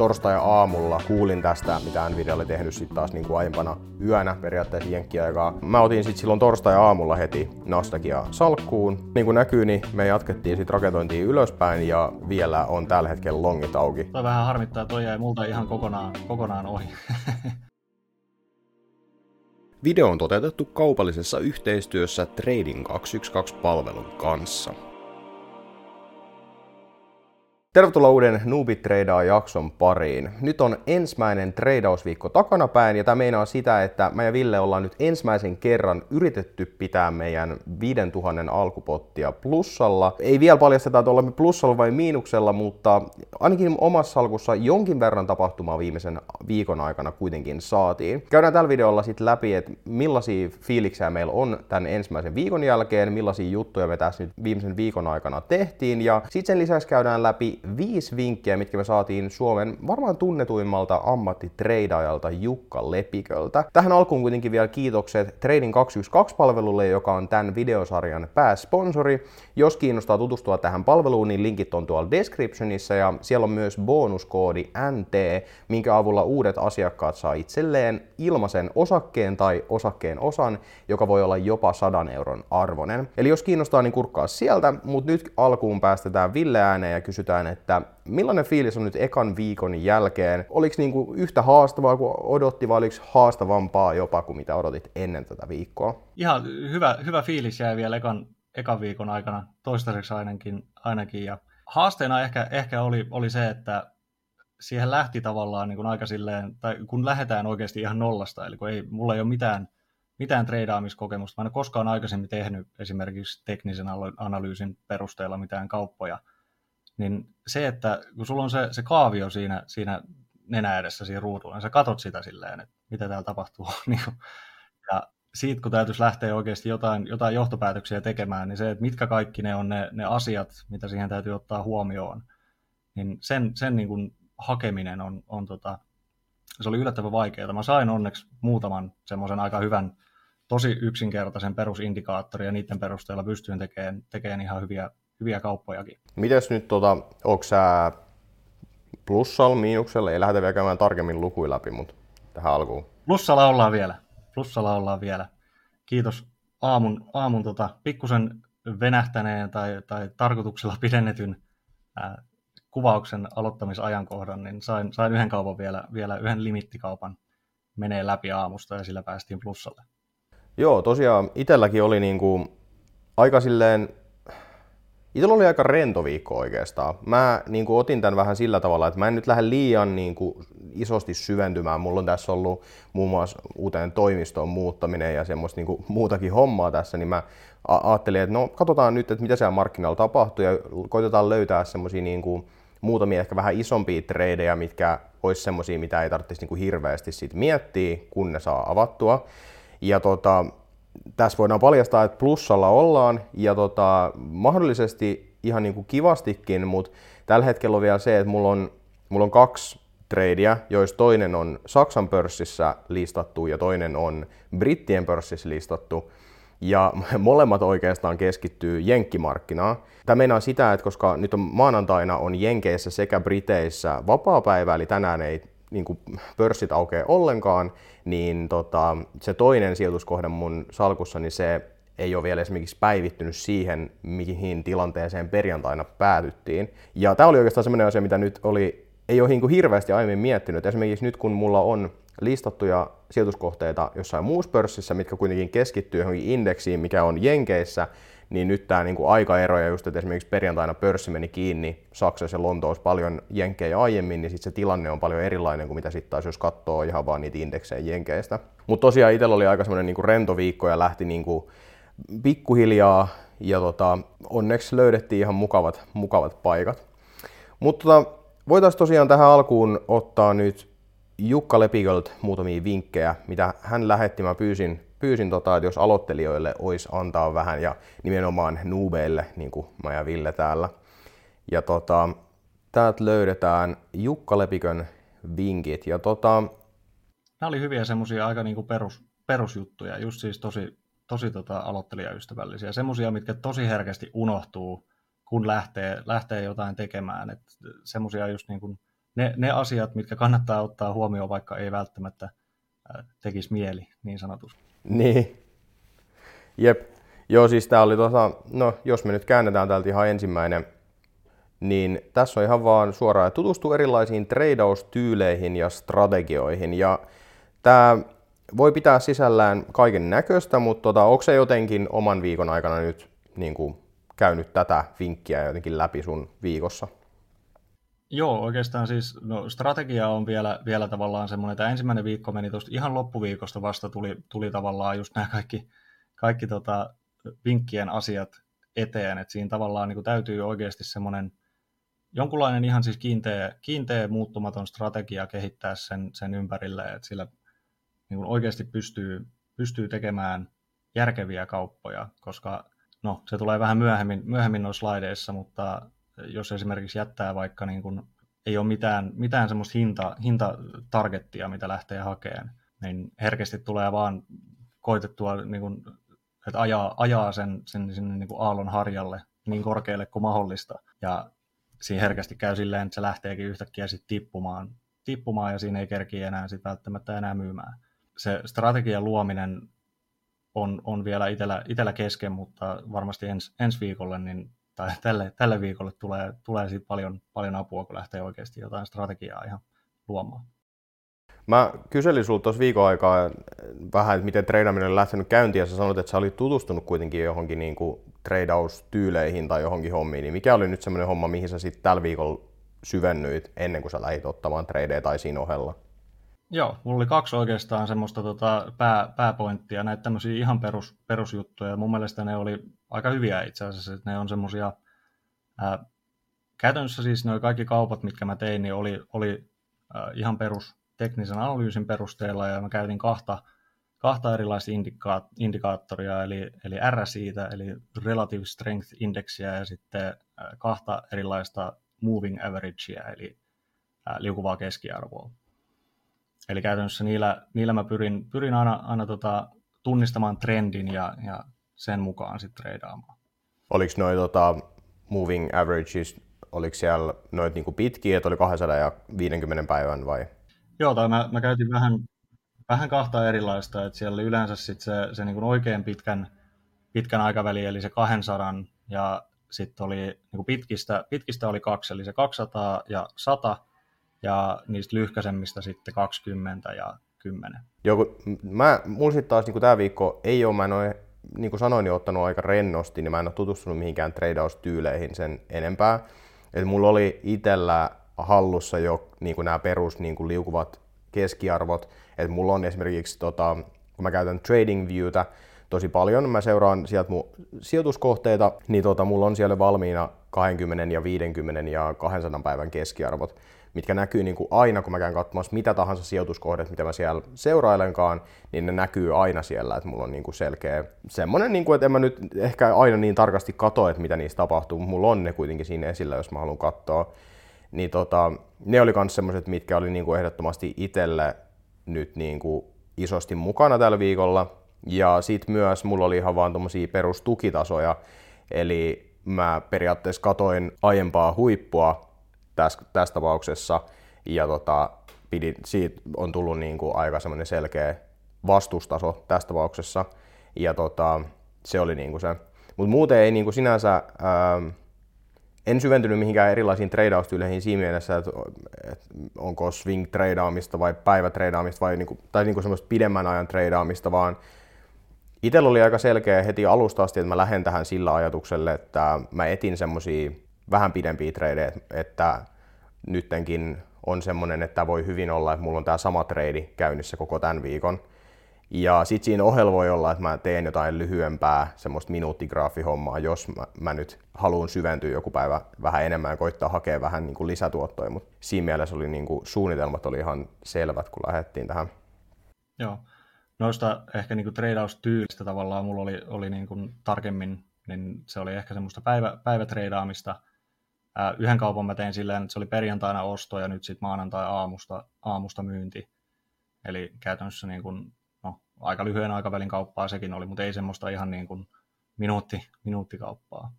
torstai-aamulla kuulin tästä, mitä Nvidia oli tehnyt sitten taas niin kuin aiempana yönä periaatteessa jenkkiaikaa. Mä otin sitten silloin torstai-aamulla heti Nasdaqia salkkuun. Niin kuin näkyy, niin me jatkettiin sitten raketointiin ylöspäin ja vielä on tällä hetkellä longit auki. Toi vähän harmittaa, toi jäi multa ihan kokonaan, kokonaan ohi. Video on toteutettu kaupallisessa yhteistyössä Trading 212-palvelun kanssa. Tervetuloa uuden Noobit Tradea jakson pariin. Nyt on ensimmäinen treidausviikko takanapäin ja tämä meinaa sitä, että mä ja Ville ollaan nyt ensimmäisen kerran yritetty pitää meidän 5000 alkupottia plussalla. Ei vielä paljasteta, että olemme plussalla vai miinuksella, mutta ainakin omassa salkussa jonkin verran tapahtumaa viimeisen viikon aikana kuitenkin saatiin. Käydään tällä videolla sitten läpi, että millaisia fiiliksiä meillä on tämän ensimmäisen viikon jälkeen, millaisia juttuja me tässä nyt viimeisen viikon aikana tehtiin ja sitten sen lisäksi käydään läpi viisi vinkkiä, mitkä me saatiin Suomen varmaan tunnetuimmalta ammattitreidaajalta Jukka Lepiköltä. Tähän alkuun kuitenkin vielä kiitokset Trading 212-palvelulle, joka on tämän videosarjan pääsponsori. Jos kiinnostaa tutustua tähän palveluun, niin linkit on tuolla descriptionissa ja siellä on myös bonuskoodi NT, minkä avulla uudet asiakkaat saa itselleen ilmaisen osakkeen tai osakkeen osan, joka voi olla jopa 100 euron arvoinen. Eli jos kiinnostaa, niin kurkkaa sieltä, mutta nyt alkuun päästetään Ville ääneen ja kysytään, että millainen fiilis on nyt ekan viikon jälkeen? Oliko niinku yhtä haastavaa kuin odotti vai oliko haastavampaa jopa kuin mitä odotit ennen tätä viikkoa? Ihan hyvä, hyvä fiilis jäi vielä ekan, ekan viikon aikana, toistaiseksi ainakin. ainakin. Ja haasteena ehkä, ehkä oli, oli se, että siihen lähti tavallaan niin kuin aika silleen, tai kun lähdetään oikeasti ihan nollasta, eli kun ei, mulla ei ole mitään, mitään treidaamiskokemusta. Mä en ole koskaan aikaisemmin tehnyt esimerkiksi teknisen analyysin perusteella mitään kauppoja – niin se, että kun sulla on se, se kaavio siinä, siinä nenä edessä siinä ruudulla, niin sä katot sitä silleen, että mitä täällä tapahtuu. Niin ja siitä, kun täytyisi lähteä oikeasti jotain, jotain johtopäätöksiä tekemään, niin se, että mitkä kaikki ne on ne, ne asiat, mitä siihen täytyy ottaa huomioon, niin sen, sen niin kuin hakeminen on, on tota, se oli yllättävän vaikeaa. Mä sain onneksi muutaman semmoisen aika hyvän, tosi yksinkertaisen perusindikaattorin ja niiden perusteella pystyin tekemään, tekemään ihan hyviä, hyviä kauppojakin. Mites nyt, tota, onko sä plussalla, miinuksella? Ei lähdetä vielä käymään tarkemmin lukuja läpi, mutta tähän alkuun. Plussalla ollaan vielä. Plussalla ollaan vielä. Kiitos aamun, aamun tota, pikkusen venähtäneen tai, tai tarkoituksella pidennetyn ää, kuvauksen aloittamisajankohdan, niin sain, sain yhden kaupan vielä, vielä yhden limittikaupan menee läpi aamusta ja sillä päästiin plussalle. Joo, tosiaan itselläkin oli niinku aika silleen Itsellä oli aika rento viikko oikeastaan. Mä niin kuin, otin tämän vähän sillä tavalla, että mä en nyt lähde liian niin kuin, isosti syventymään. Mulla on tässä ollut muun muassa uuteen toimistoon muuttaminen ja semmoista niin kuin, muutakin hommaa tässä, niin mä ajattelin, että no katsotaan nyt, että mitä siellä markkinoilla tapahtuu ja koitetaan löytää semmoisia niin kuin, muutamia ehkä vähän isompia tradeja, mitkä olisi semmoisia, mitä ei tarvitsisi niin kuin, hirveästi sit miettiä, kun ne saa avattua. Ja tota, tässä voidaan paljastaa, että plussalla ollaan ja tota, mahdollisesti ihan niin kuin kivastikin, mutta tällä hetkellä on vielä se, että mulla on, mulla on kaksi tradeja, joista toinen on Saksan pörssissä listattu ja toinen on Brittien pörssissä listattu. Ja molemmat oikeastaan keskittyy jenkkimarkkinaan. Tämä meinaa sitä, että koska nyt on maanantaina on Jenkeissä sekä Briteissä vapaa-päivä, eli tänään ei niin kuin pörssit aukeaa ollenkaan, niin tota, se toinen sijoituskohde mun salkussa, niin se ei ole vielä esimerkiksi päivittynyt siihen, mihin tilanteeseen perjantaina päätyttiin. Ja tämä oli oikeastaan sellainen asia, mitä nyt oli, ei ole niin kuin hirveästi aiemmin miettinyt. Esimerkiksi nyt kun mulla on listattuja sijoituskohteita jossain muussa pörssissä, mitkä kuitenkin keskittyy johonkin indeksiin, mikä on Jenkeissä, niin nyt tämä niin aikaero ja just, että esimerkiksi perjantaina pörssi meni kiinni Saksassa ja Lontoossa paljon jenkkejä aiemmin, niin sitten se tilanne on paljon erilainen kuin mitä sitten taas jos katsoo ihan vaan niitä indeksejä jenkeistä. Mutta tosiaan itsellä oli aika semmoinen niin rento viikko ja lähti niin kuin pikkuhiljaa ja tota, onneksi löydettiin ihan mukavat, mukavat paikat. Mutta tota, voitaisiin tosiaan tähän alkuun ottaa nyt Jukka Lepiköltä muutamia vinkkejä, mitä hän lähetti. Mä pyysin pyysin, tota, että jos aloittelijoille olisi antaa vähän ja nimenomaan nuubeille, niin kuin mä ja Ville täällä. Ja tota, täältä löydetään Jukka Lepikön vinkit. Ja tota... Nämä oli hyviä semmoisia aika niinku perus, perusjuttuja, just siis tosi, tosi tota aloittelijaystävällisiä. Semmoisia, mitkä tosi herkästi unohtuu, kun lähtee, lähtee jotain tekemään. Semmoisia just niin kuin ne, ne asiat, mitkä kannattaa ottaa huomioon, vaikka ei välttämättä tekisi mieli, niin sanotusti. Niin. Jep. Joo, siis tää oli tuossa, no jos me nyt käännetään täältä ihan ensimmäinen, niin tässä on ihan vaan suoraan tutustu erilaisiin treidaustyyleihin ja strategioihin. Ja tämä voi pitää sisällään kaiken näköistä, mutta tota, onko se jotenkin oman viikon aikana nyt niin kuin, käynyt tätä vinkkiä jotenkin läpi sun viikossa? Joo, oikeastaan siis no, strategia on vielä, vielä tavallaan semmoinen, että ensimmäinen viikko meni tuosta ihan loppuviikosta vasta tuli, tuli tavallaan just nämä kaikki, kaikki tota, vinkkien asiat eteen, että siinä tavallaan niin kuin täytyy oikeasti semmoinen jonkunlainen ihan siis kiinteä, kiinteä muuttumaton strategia kehittää sen, sen ympärille, että sillä niin kuin oikeasti pystyy, pystyy tekemään järkeviä kauppoja, koska no, se tulee vähän myöhemmin, myöhemmin noissa slaideissa, mutta jos esimerkiksi jättää vaikka niin kuin, ei ole mitään, mitään semmoista hinta, hintatargettia, mitä lähtee hakemaan, niin herkästi tulee vaan koitettua, niin kuin, että ajaa, ajaa sen, sen sinne niin kuin aallon harjalle niin korkealle kuin mahdollista. Ja siinä herkästi käy silleen, että se lähteekin yhtäkkiä sitten tippumaan, tippumaan ja siinä ei kerki enää sit välttämättä enää myymään. Se strategian luominen on, on vielä itellä, itellä kesken, mutta varmasti ens, ensi viikolle niin, tai tälle, tälle viikolle tulee, tulee siitä paljon, paljon apua, kun lähtee oikeasti jotain strategiaa ihan luomaan. Mä kyselin sulta tuossa viikon aikaa vähän, että miten treidaminen on lähtenyt käyntiin, ja sä sanoit, että sä olit tutustunut kuitenkin johonkin niin kuin treidaustyyleihin tai johonkin hommiin, niin mikä oli nyt semmoinen homma, mihin sä sitten tällä viikolla syvennyit ennen kuin sä lähdit ottamaan tradeja tai siinä ohella? Joo, mulla oli kaksi oikeastaan semmoista tota, pää, pääpointtia, näitä tämmöisiä ihan perus, perusjuttuja. Mun mielestä ne oli aika hyviä itse asiassa, että ne on semmoisia, käytännössä siis ne kaikki kaupat, mitkä mä tein, niin oli, oli ää, ihan perus teknisen analyysin perusteella, ja mä käytin kahta, kahta erilaista indika- indikaattoria, eli, eli RSItä, eli Relative Strength Indexia, ja sitten kahta erilaista Moving Averagea, eli liukuvaa keskiarvoa. Eli käytännössä niillä, niillä mä pyrin, pyrin aina, aina tota, tunnistamaan trendin ja, ja sen mukaan sitten treidaamaan. Oliko noin tota, moving averages, oliko siellä noit niinku pitkiä, että oli 250 päivän vai? Joo, tai mä, mä käytin vähän, vähän kahta erilaista, että siellä oli yleensä sit se, se niin oikein pitkän, pitkän aikavälin, eli se 200, ja sitten oli niin pitkistä, pitkistä oli kaksi, eli se 200 ja 100, ja niistä lyhkäisemmistä sitten 20 ja 10. Joo, kun mä, mulla sitten taas niin tämä viikko ei ole, mä en ole, niin kuin sanoin, niin ottanut aika rennosti, niin mä en ole tutustunut mihinkään tradeaustyyleihin sen enempää. Et mulla oli itsellä hallussa jo niin kuin nämä perus niin kuin liukuvat keskiarvot, että mulla on esimerkiksi, tota, kun mä käytän TradingViewtä tosi paljon, mä seuraan sieltä mun sijoituskohteita, niin tota, mulla on siellä valmiina 20 ja 50 ja 200 päivän keskiarvot, mitkä näkyy niin kuin aina, kun mä käyn katsomassa mitä tahansa sijoituskohdet, mitä mä siellä seurailenkaan, niin ne näkyy aina siellä, että mulla on niin kuin selkeä semmoinen, niin kuin, että en mä nyt ehkä aina niin tarkasti katso, että mitä niissä tapahtuu, mutta mulla on ne kuitenkin siinä esillä, jos mä haluan katsoa. Niin tota, ne oli myös semmoiset, mitkä oli niin kuin ehdottomasti itselle nyt niin kuin isosti mukana tällä viikolla. Ja sitten myös mulla oli ihan vaan tuommoisia perustukitasoja, eli mä periaatteessa katoin aiempaa huippua tässä, tässä tapauksessa, ja tota, pidi, siitä on tullut niin kuin aika semmoinen selkeä vastustaso tässä tapauksessa, ja tota, se oli niin kuin se. Mutta muuten ei niin kuin sinänsä, ää, en syventynyt mihinkään erilaisiin treidaustyleihin siinä mielessä, että, että onko swing treidaamista vai päivätreidaamista vai niinku, tai niinku semmoista pidemmän ajan treidaamista, vaan itsellä oli aika selkeä heti alusta asti, että mä lähden tähän sillä ajatukselle, että mä etin semmoisia vähän pidempiä tradeja, että nyttenkin on semmoinen, että voi hyvin olla, että mulla on tämä sama trade käynnissä koko tämän viikon. Ja sitten siinä ohella voi olla, että mä teen jotain lyhyempää semmoista minuuttigraafihommaa, jos mä, mä nyt haluan syventyä joku päivä vähän enemmän ja koittaa hakea vähän niin kuin lisätuottoja, mutta siinä mielessä oli niin kuin, suunnitelmat oli ihan selvät, kun lähdettiin tähän. Joo. Noista ehkä niin treidaustyylistä tavallaan mulla oli, oli niin kuin tarkemmin, niin se oli ehkä semmoista päivä, päivätreidaamista – yhden kaupan mä tein silleen, että se oli perjantaina osto ja nyt sitten maanantai aamusta, aamusta myynti. Eli käytännössä niin kuin, no, aika lyhyen aikavälin kauppaa sekin oli, mutta ei semmoista ihan niin kuin minuutti, minuuttikauppaa.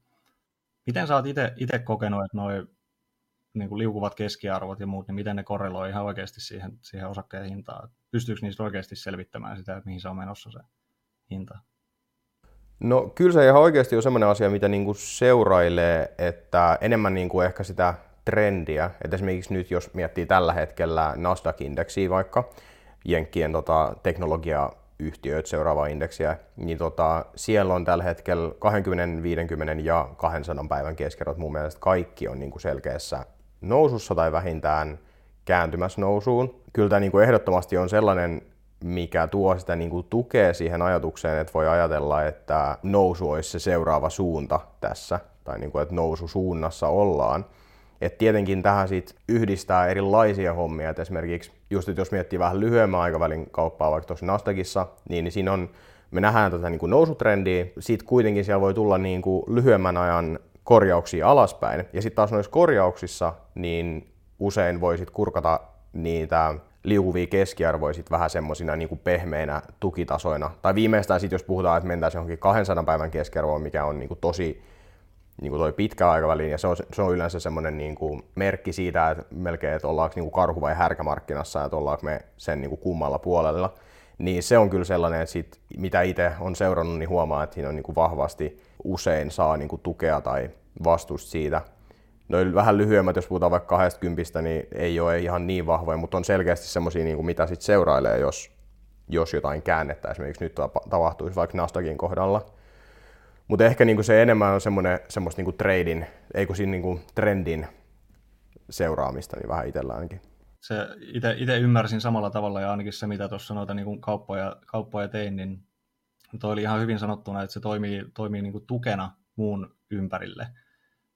Miten sä oot itse kokenut, että noi niin kuin liukuvat keskiarvot ja muut, niin miten ne korreloi ihan oikeasti siihen, siihen osakkeen hintaan. Pystyykö niistä oikeasti selvittämään sitä, että mihin se on menossa se hinta? No kyllä se ihan oikeasti on semmoinen asia, mitä niin kuin seurailee, että enemmän niin kuin ehkä sitä trendiä. Että esimerkiksi nyt jos miettii tällä hetkellä Nasdaq-indeksiä vaikka, Jenkkien tota, teknologiayhtiöt seuraavaa indeksiä, niin tota, siellä on tällä hetkellä 20, 50 ja 200 päivän keskiarvot mun mielestä kaikki on niin kuin selkeässä nousussa tai vähintään kääntymässä nousuun. Kyllä tämä niin kuin ehdottomasti on sellainen, mikä tuo sitä niin kuin tukea siihen ajatukseen, että voi ajatella, että nousu olisi se seuraava suunta tässä, tai niin kuin, että noususuunnassa ollaan. Et tietenkin tähän sit yhdistää erilaisia hommia, että esimerkiksi just, että jos miettii vähän lyhyemmän aikavälin kauppaa vaikka tuossa Nasdaqissa, niin, siinä on, me nähdään tätä niin kuin nousutrendiä, sitten kuitenkin siellä voi tulla niin kuin lyhyemmän ajan korjauksia alaspäin, ja sitten taas noissa korjauksissa, niin usein voi sitten kurkata niitä liukuvia keskiarvoja sit vähän semmoisina niin pehmeinä tukitasoina. Tai viimeistään sitten, jos puhutaan, että mentäisiin johonkin 200 päivän keskiarvoon, mikä on niin kuin tosi niin kuin toi pitkä aikaväli, ja se on, se on yleensä semmoinen niin kuin merkki siitä, että melkein, että ollaanko niin kuin karhu- vai härkämarkkinassa, että ollaanko me sen niin kuin kummalla puolella. Niin se on kyllä sellainen, että sit, mitä itse on seurannut, niin huomaa, että siinä on niin kuin vahvasti usein saa niin kuin tukea tai vastusta siitä. Noin vähän lyhyemmät, jos puhutaan vaikka 20, niin ei ole ihan niin vahvoja, mutta on selkeästi semmoisia, niin mitä sitten seurailee, jos, jos jotain käännettä esimerkiksi nyt tapahtuisi vaikka Nasdaqin kohdalla – mutta ehkä niinku se enemmän on semmoinen semmoista niinku tradin, ei kun siinä niinku trendin seuraamista, niin vähän itsellä ainakin. Se itse ymmärsin samalla tavalla ja ainakin se, mitä tuossa noita niinku kauppoja, kauppoja tein, niin toi oli ihan hyvin sanottuna, että se toimii, toimii niinku tukena muun ympärille.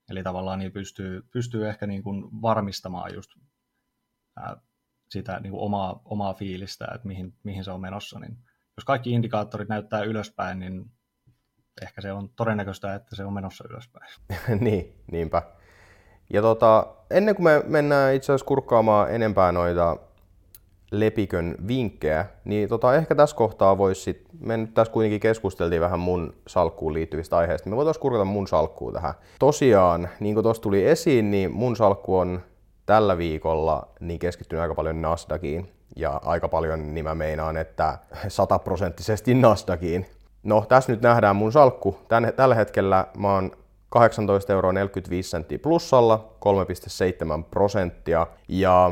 Eli tavallaan niin pystyy, pystyy ehkä niinku varmistamaan just sitä niinku omaa, omaa fiilistä, että mihin, mihin se on menossa. Niin jos kaikki indikaattorit näyttää ylöspäin, niin ehkä se on todennäköistä, että se on menossa ylöspäin. niin, niinpä. Ja tota, ennen kuin me mennään itse asiassa kurkkaamaan enempää noita Lepikön vinkkejä, niin tota, ehkä tässä kohtaa voisi sit, me nyt tässä kuitenkin keskusteltiin vähän mun salkkuun liittyvistä aiheista, me voitaisiin kurkata mun salkkuun tähän. Tosiaan, niin kuin tuossa tuli esiin, niin mun salkku on tällä viikolla niin keskittynyt aika paljon Nasdaqiin, ja aika paljon niin mä meinaan, että sataprosenttisesti Nasdaqiin. No, tässä nyt nähdään mun salkku. Tän, tällä hetkellä mä oon 18 euroa 45 senttiä plussalla, 3,7 prosenttia. Ja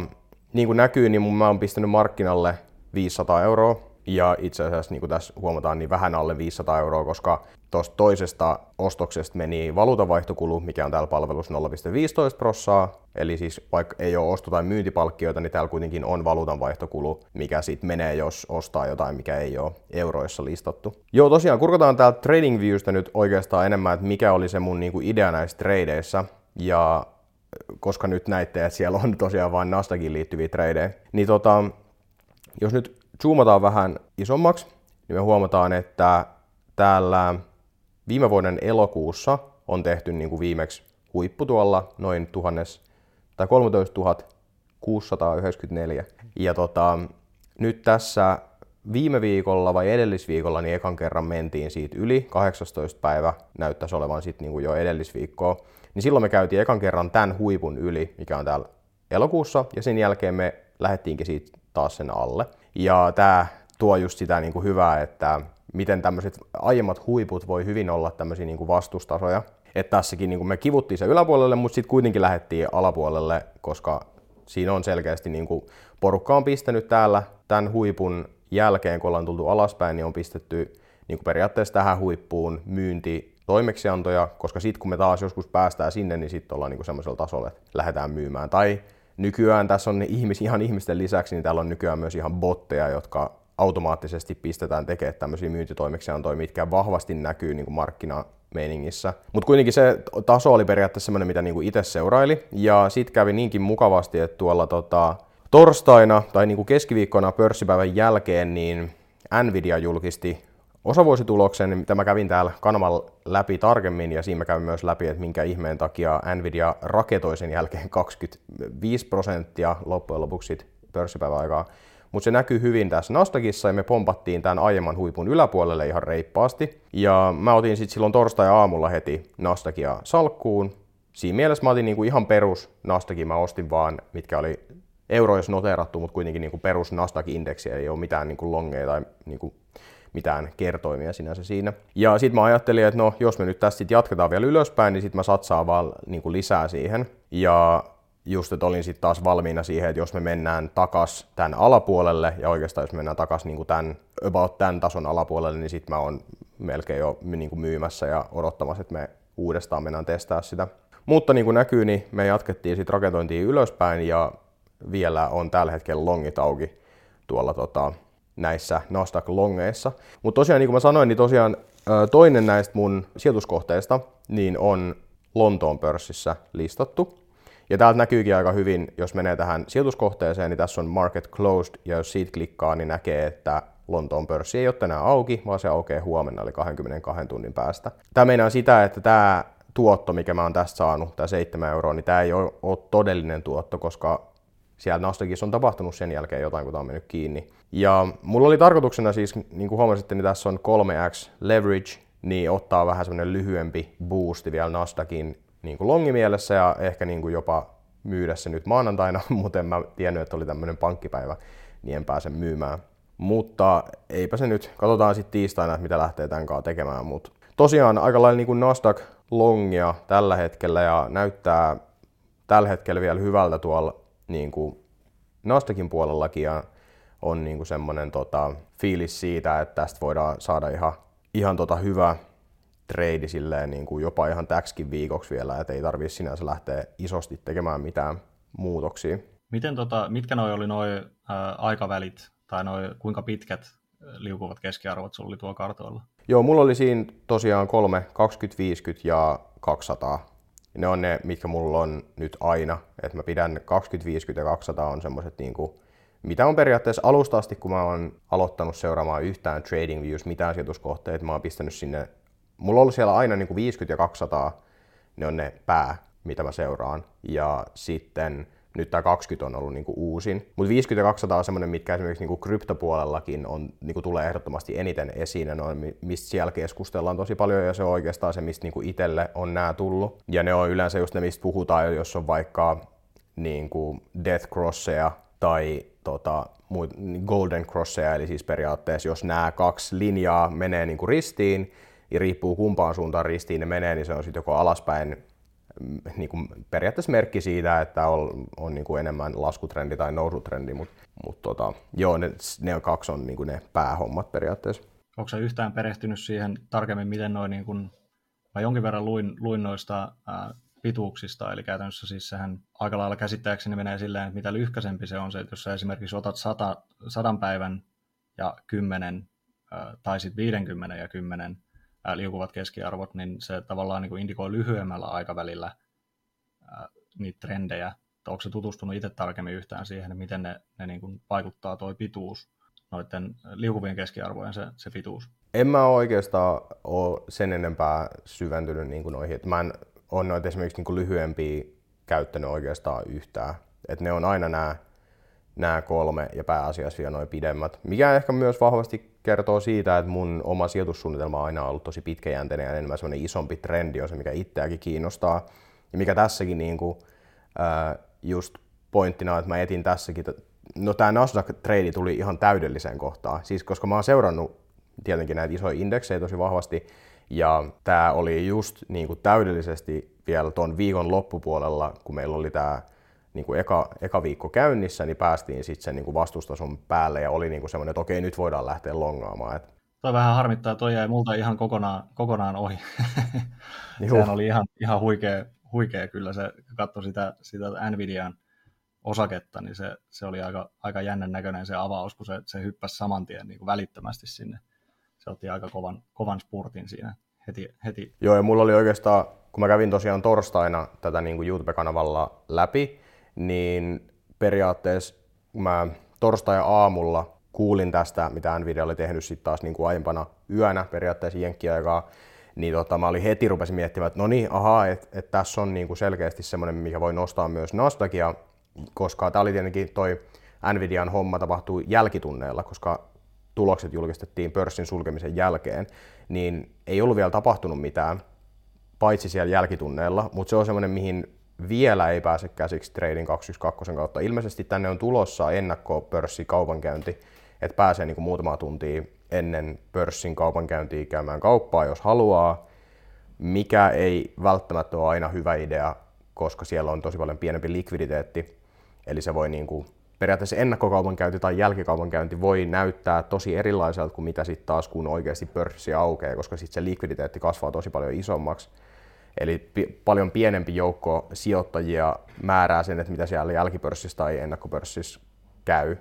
niin kuin näkyy, niin mä oon pistänyt markkinalle 500 euroa. Ja itse asiassa, niin kuin tässä huomataan, niin vähän alle 500 euroa, koska tuosta toisesta ostoksesta meni valuutavaihtokulu, mikä on täällä palvelussa 0,15 prossaa. Eli siis vaikka ei ole osto- tai myyntipalkkioita, niin täällä kuitenkin on valuutanvaihtokulu, mikä sitten menee, jos ostaa jotain, mikä ei ole euroissa listattu. Joo, tosiaan kurkataan täältä Trading Viewstä nyt oikeastaan enemmän, että mikä oli se mun niinku idea näissä tradeissa. Ja koska nyt näitte, että siellä on tosiaan vain Nasdaqin liittyviä tradeja, niin tota, jos nyt zoomataan vähän isommaksi, niin me huomataan, että täällä viime vuoden elokuussa on tehty niin kuin viimeksi huippu tuolla noin 1000, tai 13 694. Ja tota, nyt tässä viime viikolla vai edellisviikolla niin ekan kerran mentiin siitä yli, 18 päivä näyttäisi olevan sitten niin jo edellisviikkoa, niin silloin me käytiin ekan kerran tämän huipun yli, mikä on täällä elokuussa, ja sen jälkeen me lähdettiinkin siitä taas sen alle. Ja tämä tuo just sitä niin kuin hyvää, että miten tämmöiset aiemmat huiput voi hyvin olla tämmöisiä niin vastustasoja. Että tässäkin niin kuin me kivuttiin se yläpuolelle, mutta sitten kuitenkin lähdettiin alapuolelle, koska siinä on selkeästi niin kuin porukka on pistänyt täällä tämän huipun jälkeen, kun ollaan tultu alaspäin, niin on pistetty niin kuin periaatteessa tähän huippuun myynti toimeksiantoja, koska sitten kun me taas joskus päästään sinne, niin sitten ollaan niin semmoisella tasolla, että lähdetään myymään. Tai nykyään tässä on ihmis, ihan ihmisten lisäksi, niin täällä on nykyään myös ihan botteja, jotka automaattisesti pistetään tekemään tämmöisiä myyntitoimeksiantoja, mitkä vahvasti näkyy niin kuin markkinameiningissä. Mutta kuitenkin se taso oli periaatteessa semmoinen, mitä niin kuin itse seuraili. Ja sitten kävi niinkin mukavasti, että tuolla tota, torstaina tai niin kuin keskiviikkona pörssipäivän jälkeen, niin Nvidia julkisti osavuosituloksen, mitä mä kävin täällä kanavalla läpi tarkemmin, ja siinä mä kävin myös läpi, että minkä ihmeen takia Nvidia raketoi sen jälkeen 25 prosenttia loppujen lopuksi pörssipäivän aikaa. Mutta se näkyy hyvin tässä Nasdaqissa ja me pompattiin tämän aiemman huipun yläpuolelle ihan reippaasti. Ja mä otin sitten silloin torstai-aamulla heti Nasdaqia salkkuun siinä mielessä mä otin niin kuin ihan perus Nasdaqin, mä ostin vaan, mitkä oli euroissa noterattu, mutta kuitenkin niin kuin perus Nasdaq-indeksi, ei ole mitään niin kuin longeja tai niin kuin mitään kertoimia sinänsä siinä. Ja sitten mä ajattelin, että no, jos me nyt tästä sit jatketaan vielä ylöspäin, niin sitten mä satsaan vaan niin lisää siihen. Ja just, että olin sitten taas valmiina siihen, että jos me mennään takas tämän alapuolelle, ja oikeastaan jos mennään takas niin tämän, about tämän tason alapuolelle, niin sitten mä oon melkein jo niin myymässä ja odottamassa, että me uudestaan mennään testaa sitä. Mutta niin kuin näkyy, niin me jatkettiin sitten rakentointia ylöspäin, ja vielä on tällä hetkellä longit auki tuolla tota, näissä Nasdaq-longeissa. Mutta tosiaan, niin kuin mä sanoin, niin tosiaan toinen näistä mun sijoituskohteista niin on Lontoon pörssissä listattu. Ja täältä näkyykin aika hyvin, jos menee tähän sijoituskohteeseen, niin tässä on Market Closed, ja jos siitä klikkaa, niin näkee, että Lontoon pörssi ei ole tänään auki, vaan se aukeaa huomenna, eli 22 tunnin päästä. Tämä meinaa sitä, että tämä tuotto, mikä mä oon tästä saanut, tämä 7 euroa, niin tämä ei ole, todellinen tuotto, koska siellä Nasdaqissa on tapahtunut sen jälkeen jotain, kun tämä on mennyt kiinni. Ja mulla oli tarkoituksena siis, niin kuin huomasitte, niin tässä on 3x leverage, niin ottaa vähän semmoinen lyhyempi boosti vielä Nasdaqin niin kuin longimielessä ja ehkä niin kuin jopa myydä se nyt maanantaina, mutta en mä tiennyt, että oli tämmöinen pankkipäivä, niin en pääse myymään. Mutta eipä se nyt, katsotaan sitten tiistaina, että mitä lähtee tämän kanssa tekemään. Mutta tosiaan aika lailla niin kuin Nasdaq longia tällä hetkellä ja näyttää tällä hetkellä vielä hyvältä tuolla niin kuin Nasdaqin puolellakin ja on niin kuin semmoinen tota, fiilis siitä, että tästä voidaan saada ihan, ihan tota hyvä trade silleen niin kuin jopa ihan täksikin viikoksi vielä, että ei tarvitse sinänsä lähteä isosti tekemään mitään muutoksia. Miten tota, mitkä noi oli noi äh, aikavälit tai noi, kuinka pitkät liukuvat keskiarvot sulla oli tuo kartoilla? Joo, mulla oli siinä tosiaan kolme, 20, 50 ja 200 ne on ne, mitkä mulla on nyt aina. Että mä pidän 20, 50 ja 200 on semmoiset niinku, mitä on periaatteessa alusta asti, kun mä oon aloittanut seuraamaan yhtään trading views, mitään sijoituskohteita, mä oon pistänyt sinne, mulla on ollut siellä aina niinku 50 ja 200, ne on ne pää, mitä mä seuraan. Ja sitten nyt tämä 20 on ollut niinku uusin. Mutta 50 ja 200 on semmoinen, mitkä esimerkiksi niinku kryptopuolellakin on, niinku tulee ehdottomasti eniten esiin. Ja ne on, mistä siellä keskustellaan tosi paljon ja se on oikeastaan se, mistä niinku itselle on nämä tullut. Ja ne on yleensä just ne, mistä puhutaan, jos on vaikka niinku death crosseja tai tota, golden crosseja, eli siis periaatteessa jos nämä kaksi linjaa menee niinku ristiin, ja riippuu kumpaan suuntaan ristiin ne menee, niin se on sitten joko alaspäin niin kuin periaatteessa merkki siitä, että on, on niin kuin enemmän laskutrendi tai nousutrendi, mutta mut tota, joo, ne, ne on kaksi on niin kuin ne päähommat periaatteessa. Onko se yhtään perehtynyt siihen tarkemmin, miten noin, niin kuin, mä jonkin verran luin, luin noista ää, pituuksista, eli käytännössä siis sehän aika lailla käsittääkseni menee silleen, että mitä lyhkäisempi se on se, että jos sä esimerkiksi otat sata, sadan päivän ja kymmenen, ää, tai sitten 50 ja kymmenen, liukuvat keskiarvot, niin se tavallaan niin kuin indikoi lyhyemmällä aikavälillä ää, niitä trendejä. Onko se tutustunut itse tarkemmin yhtään siihen, että miten ne, ne niin kuin vaikuttaa tuo pituus, noiden liukuvien keskiarvojen se, se pituus? En mä oikeastaan ole sen enempää syventynyt niin kuin noihin. Että mä en ole noita esimerkiksi niin kuin lyhyempiä käyttänyt oikeastaan yhtään. Että ne on aina nämä, nämä kolme ja pääasiassa vielä noin pidemmät. Mikä ehkä myös vahvasti kertoo siitä, että mun oma sijoitussuunnitelma on aina ollut tosi pitkäjänteinen ja enemmän semmoinen isompi trendi on se, mikä itseäkin kiinnostaa. Ja mikä tässäkin niin kuin, ää, just pointtina, että mä etin tässäkin, no tämä Nasdaq-trade tuli ihan täydelliseen kohtaan. Siis koska mä oon seurannut tietenkin näitä isoja indeksejä tosi vahvasti, ja tämä oli just niin kuin täydellisesti vielä tuon viikon loppupuolella, kun meillä oli tämä niin kuin eka, eka viikko käynnissä, niin päästiin sitten sen niin kuin vastustason päälle ja oli niin kuin semmoinen, että okei, nyt voidaan lähteä longaamaan. Et... Toi vähän harmittaa, toi jäi multa ihan kokonaan, kokonaan ohi. Sehän oli ihan, ihan huikea, huikea kyllä, se katsoi sitä, sitä Nvidian osaketta, niin se, se oli aika, aika jännän näköinen se avaus, kun se, se hyppäsi saman tien niin kuin välittömästi sinne. Se otti aika kovan, kovan spurtin siinä heti, heti. Joo, ja mulla oli oikeastaan, kun mä kävin tosiaan torstaina tätä niin kuin YouTube-kanavalla läpi, niin periaatteessa mä torstai-aamulla kuulin tästä, mitä Nvidia oli tehnyt sitten taas niin kuin aiempana yönä periaatteessa jenkkiaikaa, niin tota, mä olin heti rupesin miettimään, että no niin, ahaa, että et tässä on niin kuin selkeästi semmoinen, mikä voi nostaa myös Nasdaqia, koska tämä oli tietenkin toi Nvidian homma tapahtui jälkitunneilla, koska tulokset julkistettiin pörssin sulkemisen jälkeen, niin ei ollut vielä tapahtunut mitään paitsi siellä jälkitunneilla, mutta se on semmoinen, mihin vielä ei pääse käsiksi Trading 212 kautta. Ilmeisesti tänne on tulossa ennakkopörssi kaupankäynti, että pääsee niin kuin muutama tuntia ennen pörssin kaupankäyntiä käymään kauppaa, jos haluaa, mikä ei välttämättä ole aina hyvä idea, koska siellä on tosi paljon pienempi likviditeetti, eli se voi niin kuin, periaatteessa ennakkokaupankäynti tai jälkikaupankäynti voi näyttää tosi erilaiselta kuin mitä sitten taas kun oikeasti pörssi aukeaa, koska sitten se likviditeetti kasvaa tosi paljon isommaksi. Eli pi- paljon pienempi joukko sijoittajia määrää sen, että mitä siellä jälkipörssissä tai ennakkopörssissä käy.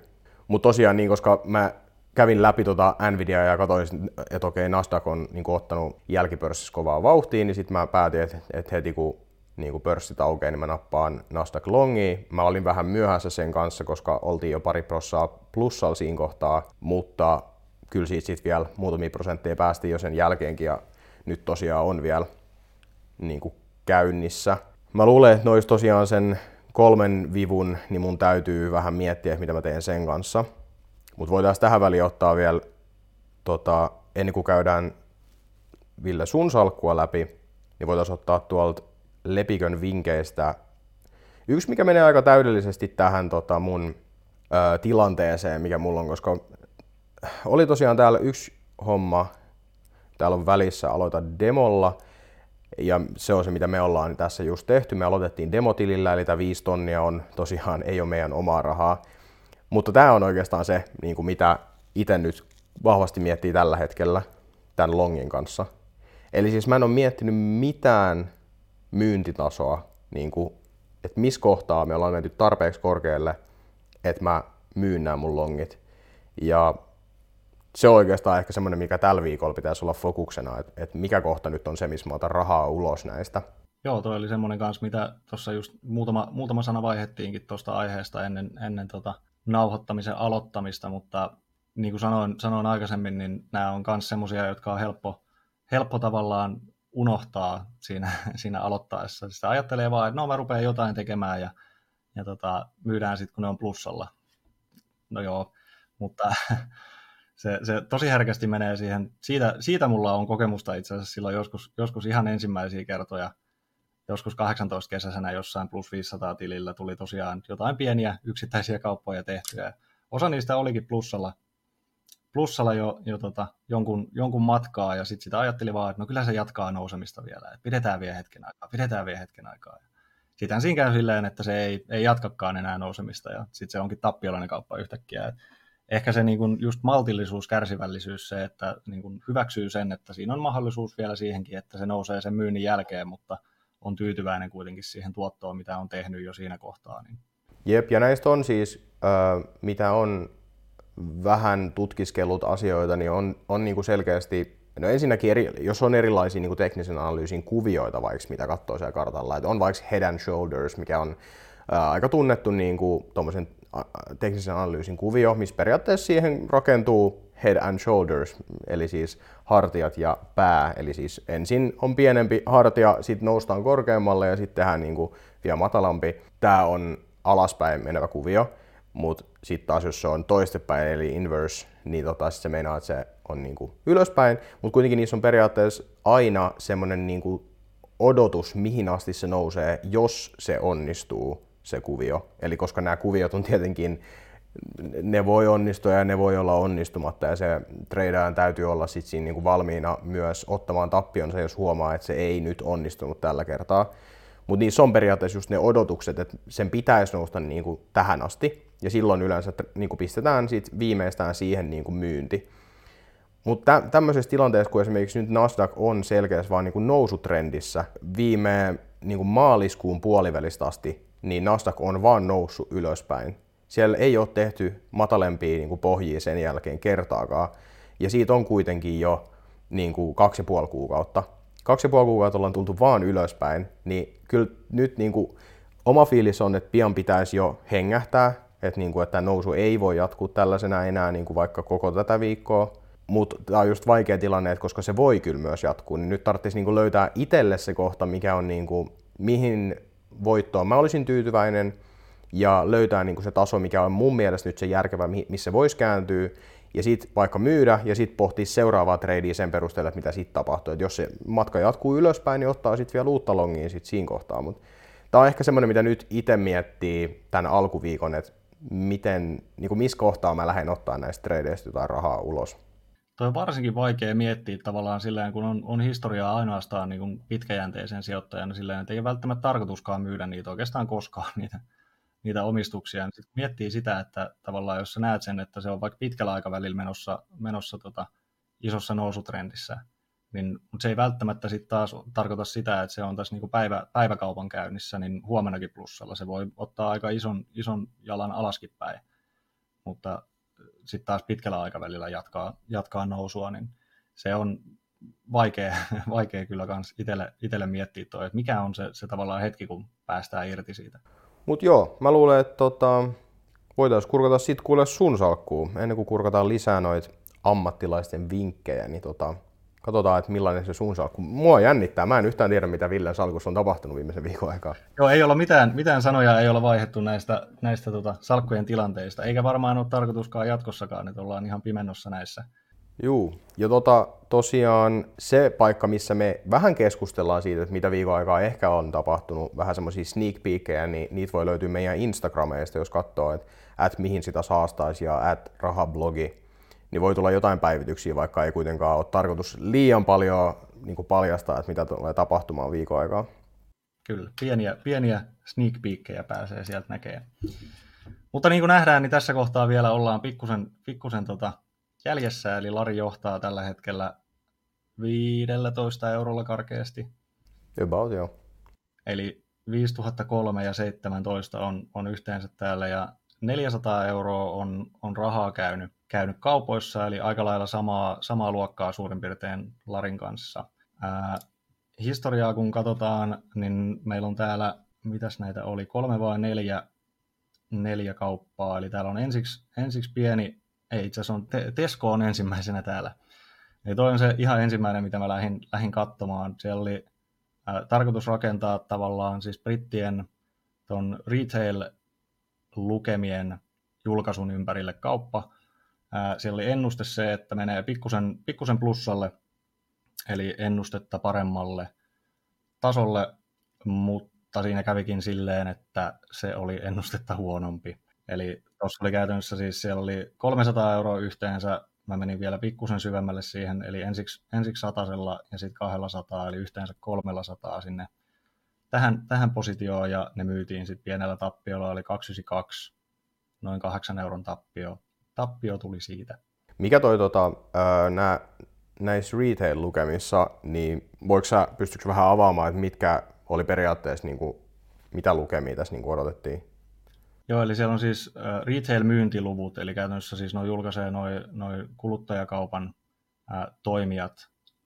Mutta tosiaan niin, koska mä kävin läpi tota Nvidia ja katsoin, että okei, Nasdaq on niin ottanut jälkipörssissä kovaa vauhtia, niin sitten mä päätin, että, että heti kun niin kuin pörssit aukeaa, niin mä nappaan Nasdaq Longi. Mä olin vähän myöhässä sen kanssa, koska oltiin jo pari prossaa plussalla siinä kohtaa, mutta kyllä siitä sitten vielä muutamia prosentteja päästiin jo sen jälkeenkin ja nyt tosiaan on vielä niin kuin käynnissä. Mä luulen, että nois tosiaan sen kolmen vivun, niin mun täytyy vähän miettiä, mitä mä teen sen kanssa. Mutta voitaisiin tähän väliin ottaa vielä, tota, ennen kuin käydään Ville sun salkkua läpi, niin voitaisiin ottaa tuolta Lepikön vinkkeistä yksi, mikä menee aika täydellisesti tähän tota, mun ö, tilanteeseen, mikä mulla on, koska oli tosiaan täällä yksi homma, täällä on välissä aloita demolla, ja se on se, mitä me ollaan tässä just tehty. Me aloitettiin demotilillä, eli tämä 5 tonnia on tosiaan, ei ole meidän omaa rahaa. Mutta tämä on oikeastaan se, niin kuin mitä itse nyt vahvasti miettii tällä hetkellä tämän longin kanssa. Eli siis mä en ole miettinyt mitään myyntitasoa, niin kuin, että missä kohtaa me ollaan menty tarpeeksi korkealle, että mä myyn nämä mun longit. Ja se on oikeastaan ehkä semmoinen, mikä tällä viikolla pitäisi olla fokuksena, että, että mikä kohta nyt on se, missä mä otan rahaa ulos näistä. Joo, toi oli semmoinen kanssa, mitä tuossa just muutama, muutama sana vaihettiinkin tuosta aiheesta ennen, ennen tota nauhoittamisen aloittamista, mutta niin kuin sanoin, sanoin aikaisemmin, niin nämä on myös semmoisia, jotka on helppo, helppo tavallaan unohtaa siinä, siinä aloittaessa. Sitä ajattelee vaan, että no mä rupean jotain tekemään ja, ja tota, myydään sitten, kun ne on plussalla. No joo, mutta se, se tosi herkästi menee siihen, siitä, siitä mulla on kokemusta itse asiassa silloin joskus, joskus ihan ensimmäisiä kertoja, joskus 18 kesäisenä jossain plus 500 tilillä tuli tosiaan jotain pieniä yksittäisiä kauppoja tehtyä. Osa niistä olikin plussalla, plussalla jo, jo tota, jonkun, jonkun matkaa ja sitten sitä ajatteli vaan, että no kyllä se jatkaa nousemista vielä, että pidetään vielä hetken aikaa, pidetään vielä hetken aikaa. Sitten siinä käy silleen, että se ei, ei jatkakaan enää nousemista ja sitten se onkin tappiolainen kauppa yhtäkkiä. Et ehkä se niin kuin just maltillisuus, kärsivällisyys, se, että niin kuin hyväksyy sen, että siinä on mahdollisuus vielä siihenkin, että se nousee sen myynnin jälkeen, mutta on tyytyväinen kuitenkin siihen tuottoon, mitä on tehnyt jo siinä kohtaa. Niin. Jep, ja näistä on siis, äh, mitä on vähän tutkiskellut asioita, niin on, on niin kuin selkeästi, no ensinnäkin eri, jos on erilaisia niin kuin teknisen analyysin kuvioita vaikka, mitä katsoo siellä kartalla, että on vaikka Head and Shoulders, mikä on ää, aika tunnettu niin kuin, teknisen analyysin kuvio, missä periaatteessa siihen rakentuu head and shoulders, eli siis hartiat ja pää. Eli siis ensin on pienempi hartia, sitten noustaan korkeammalle ja sitten tehdään niin kuin vielä matalampi. Tämä on alaspäin menevä kuvio, mutta sitten taas jos se on toistepäin eli inverse, niin tota, sit se meinaa, että se on niin kuin ylöspäin, mutta kuitenkin niissä on periaatteessa aina semmoinen niin kuin odotus, mihin asti se nousee, jos se onnistuu se kuvio. Eli koska nämä kuviot on tietenkin, ne voi onnistua ja ne voi olla onnistumatta ja se treidaan täytyy olla sit siinä niin kuin valmiina myös ottamaan tappionsa, jos huomaa, että se ei nyt onnistunut tällä kertaa. Mutta niissä on periaatteessa just ne odotukset, että sen pitäisi nousta niin kuin tähän asti, ja silloin yleensä niin kuin pistetään sit viimeistään siihen niin kuin myynti. Mutta tä- tämmöisessä tilanteessa, kun esimerkiksi nyt Nasdaq on selkeästi vaan niin kuin nousutrendissä viime niin kuin maaliskuun puolivälistä asti, niin Nasdaq on vaan noussut ylöspäin. Siellä ei ole tehty matalempia niin kuin pohjia sen jälkeen kertaakaan, ja siitä on kuitenkin jo niin kuin kaksi ja puoli kuukautta. Kaksi ja puoli kuukautta ollaan tultu vaan ylöspäin, niin kyllä nyt niin kuin, oma fiilis on, että pian pitäisi jo hengähtää, että, niin kuin, että tämä nousu ei voi jatkuu tällaisena enää niin kuin vaikka koko tätä viikkoa, mutta tämä on just vaikea tilanne, että koska se voi kyllä myös jatkuu, niin nyt tarvitsisi niin kuin löytää itselle se kohta, mikä on niin kuin, mihin voittoon mä olisin tyytyväinen ja löytää niin kuin se taso, mikä on mun mielestä nyt se järkevä, missä voisi kääntyä. ja sitten vaikka myydä ja sitten pohtia seuraavaa tradea sen perusteella, että mitä sitten tapahtuu. Et jos se matka jatkuu ylöspäin, niin ottaa sitten vielä uutta longia sit siinä kohtaa. Mut tämä on ehkä semmoinen, mitä nyt itse miettii tämän alkuviikon, että miten, niin kuin missä kohtaa mä lähden ottaa näistä tradeista jotain rahaa ulos. Toi on varsinkin vaikea miettiä tavallaan silleen, kun on, on historiaa ainoastaan niin kuin pitkäjänteisen sijoittajan, niin silleen, että ei välttämättä tarkoituskaan myydä niitä oikeastaan koskaan niitä, niitä omistuksia. Sitten miettii sitä, että tavallaan jos sä näet sen, että se on vaikka pitkällä aikavälillä menossa, menossa tota, isossa nousutrendissä, niin, mutta se ei välttämättä sitten taas tarkoita sitä, että se on tässä niin kuin päivä, päiväkaupan käynnissä, niin huomenakin plussalla. Se voi ottaa aika ison, ison jalan alaskin päin, mutta sitten taas pitkällä aikavälillä jatkaa, jatkaa nousua, niin se on vaikea, vaikea kyllä itelle, itelle miettiä toi, että mikä on se, se tavallaan hetki, kun päästään irti siitä. Mutta joo, mä luulen, että tota, voitaisiin kurkata sitten kuule sun salkkuun, ennen kuin kurkataan lisää noita ammattilaisten vinkkejä, niin tota, katsotaan, että millainen se sun salkku. Mua jännittää, mä en yhtään tiedä, mitä Villen salkussa on tapahtunut viimeisen viikon aikaa. Joo, ei ole mitään, mitään sanoja, ei ole vaihettu näistä, näistä tota, salkkujen tilanteista, eikä varmaan ole tarkoituskaan jatkossakaan, että ollaan ihan pimennossa näissä. Juu, ja tota, tosiaan se paikka, missä me vähän keskustellaan siitä, että mitä viikon aikaa ehkä on tapahtunut, vähän semmoisia sneak peekejä, niin niitä voi löytyä meidän Instagrameista, jos katsoo, että at mihin sitä saastaisi ja at rahablogi, niin voi tulla jotain päivityksiä, vaikka ei kuitenkaan ole tarkoitus liian paljon niin kuin paljastaa, että mitä tulee tapahtumaan viikon aikaa. Kyllä, pieniä, pieniä sneak peekejä pääsee sieltä näkemään. Mutta niin kuin nähdään, niin tässä kohtaa vielä ollaan pikkusen, pikkusen tota jäljessä, eli Lari johtaa tällä hetkellä 15 eurolla karkeasti. About, joo. Eli 5003 ja 17 on, on yhteensä täällä, ja 400 euroa on, on rahaa käynyt, käynyt kaupoissa, eli aika lailla samaa, samaa luokkaa suurin piirtein Larin kanssa. Ää, historiaa kun katsotaan, niin meillä on täällä, mitäs näitä oli, kolme vai neljä, neljä kauppaa, eli täällä on ensiksi, ensiksi pieni ei itse asiassa on, Tesco on ensimmäisenä täällä. Eli toi on se ihan ensimmäinen, mitä mä lähdin, lähdin katsomaan. Siellä oli äh, tarkoitus rakentaa tavallaan siis brittien ton retail-lukemien julkaisun ympärille kauppa. Siellä oli ennuste se, että menee pikkusen, pikkusen plussalle, eli ennustetta paremmalle tasolle, mutta siinä kävikin silleen, että se oli ennustetta huonompi. Eli tuossa oli käytännössä siis, siellä oli 300 euroa yhteensä, mä menin vielä pikkusen syvemmälle siihen, eli ensiksi, ensiksi satasella ja sitten 200, eli yhteensä 300 sinne tähän, tähän positioon, ja ne myytiin sitten pienellä tappiolla, eli 292, noin 8 euron tappio. Tappio tuli siitä. Mikä toi tota, nää, näissä retail-lukemissa, niin voiko sä, pystytkö vähän avaamaan, että mitkä oli periaatteessa, niin kuin, mitä lukemia tässä niin kuin odotettiin? Joo, eli siellä on siis retail-myyntiluvut, eli käytännössä siis noin julkaisee noin noi kuluttajakaupan ää, toimijat,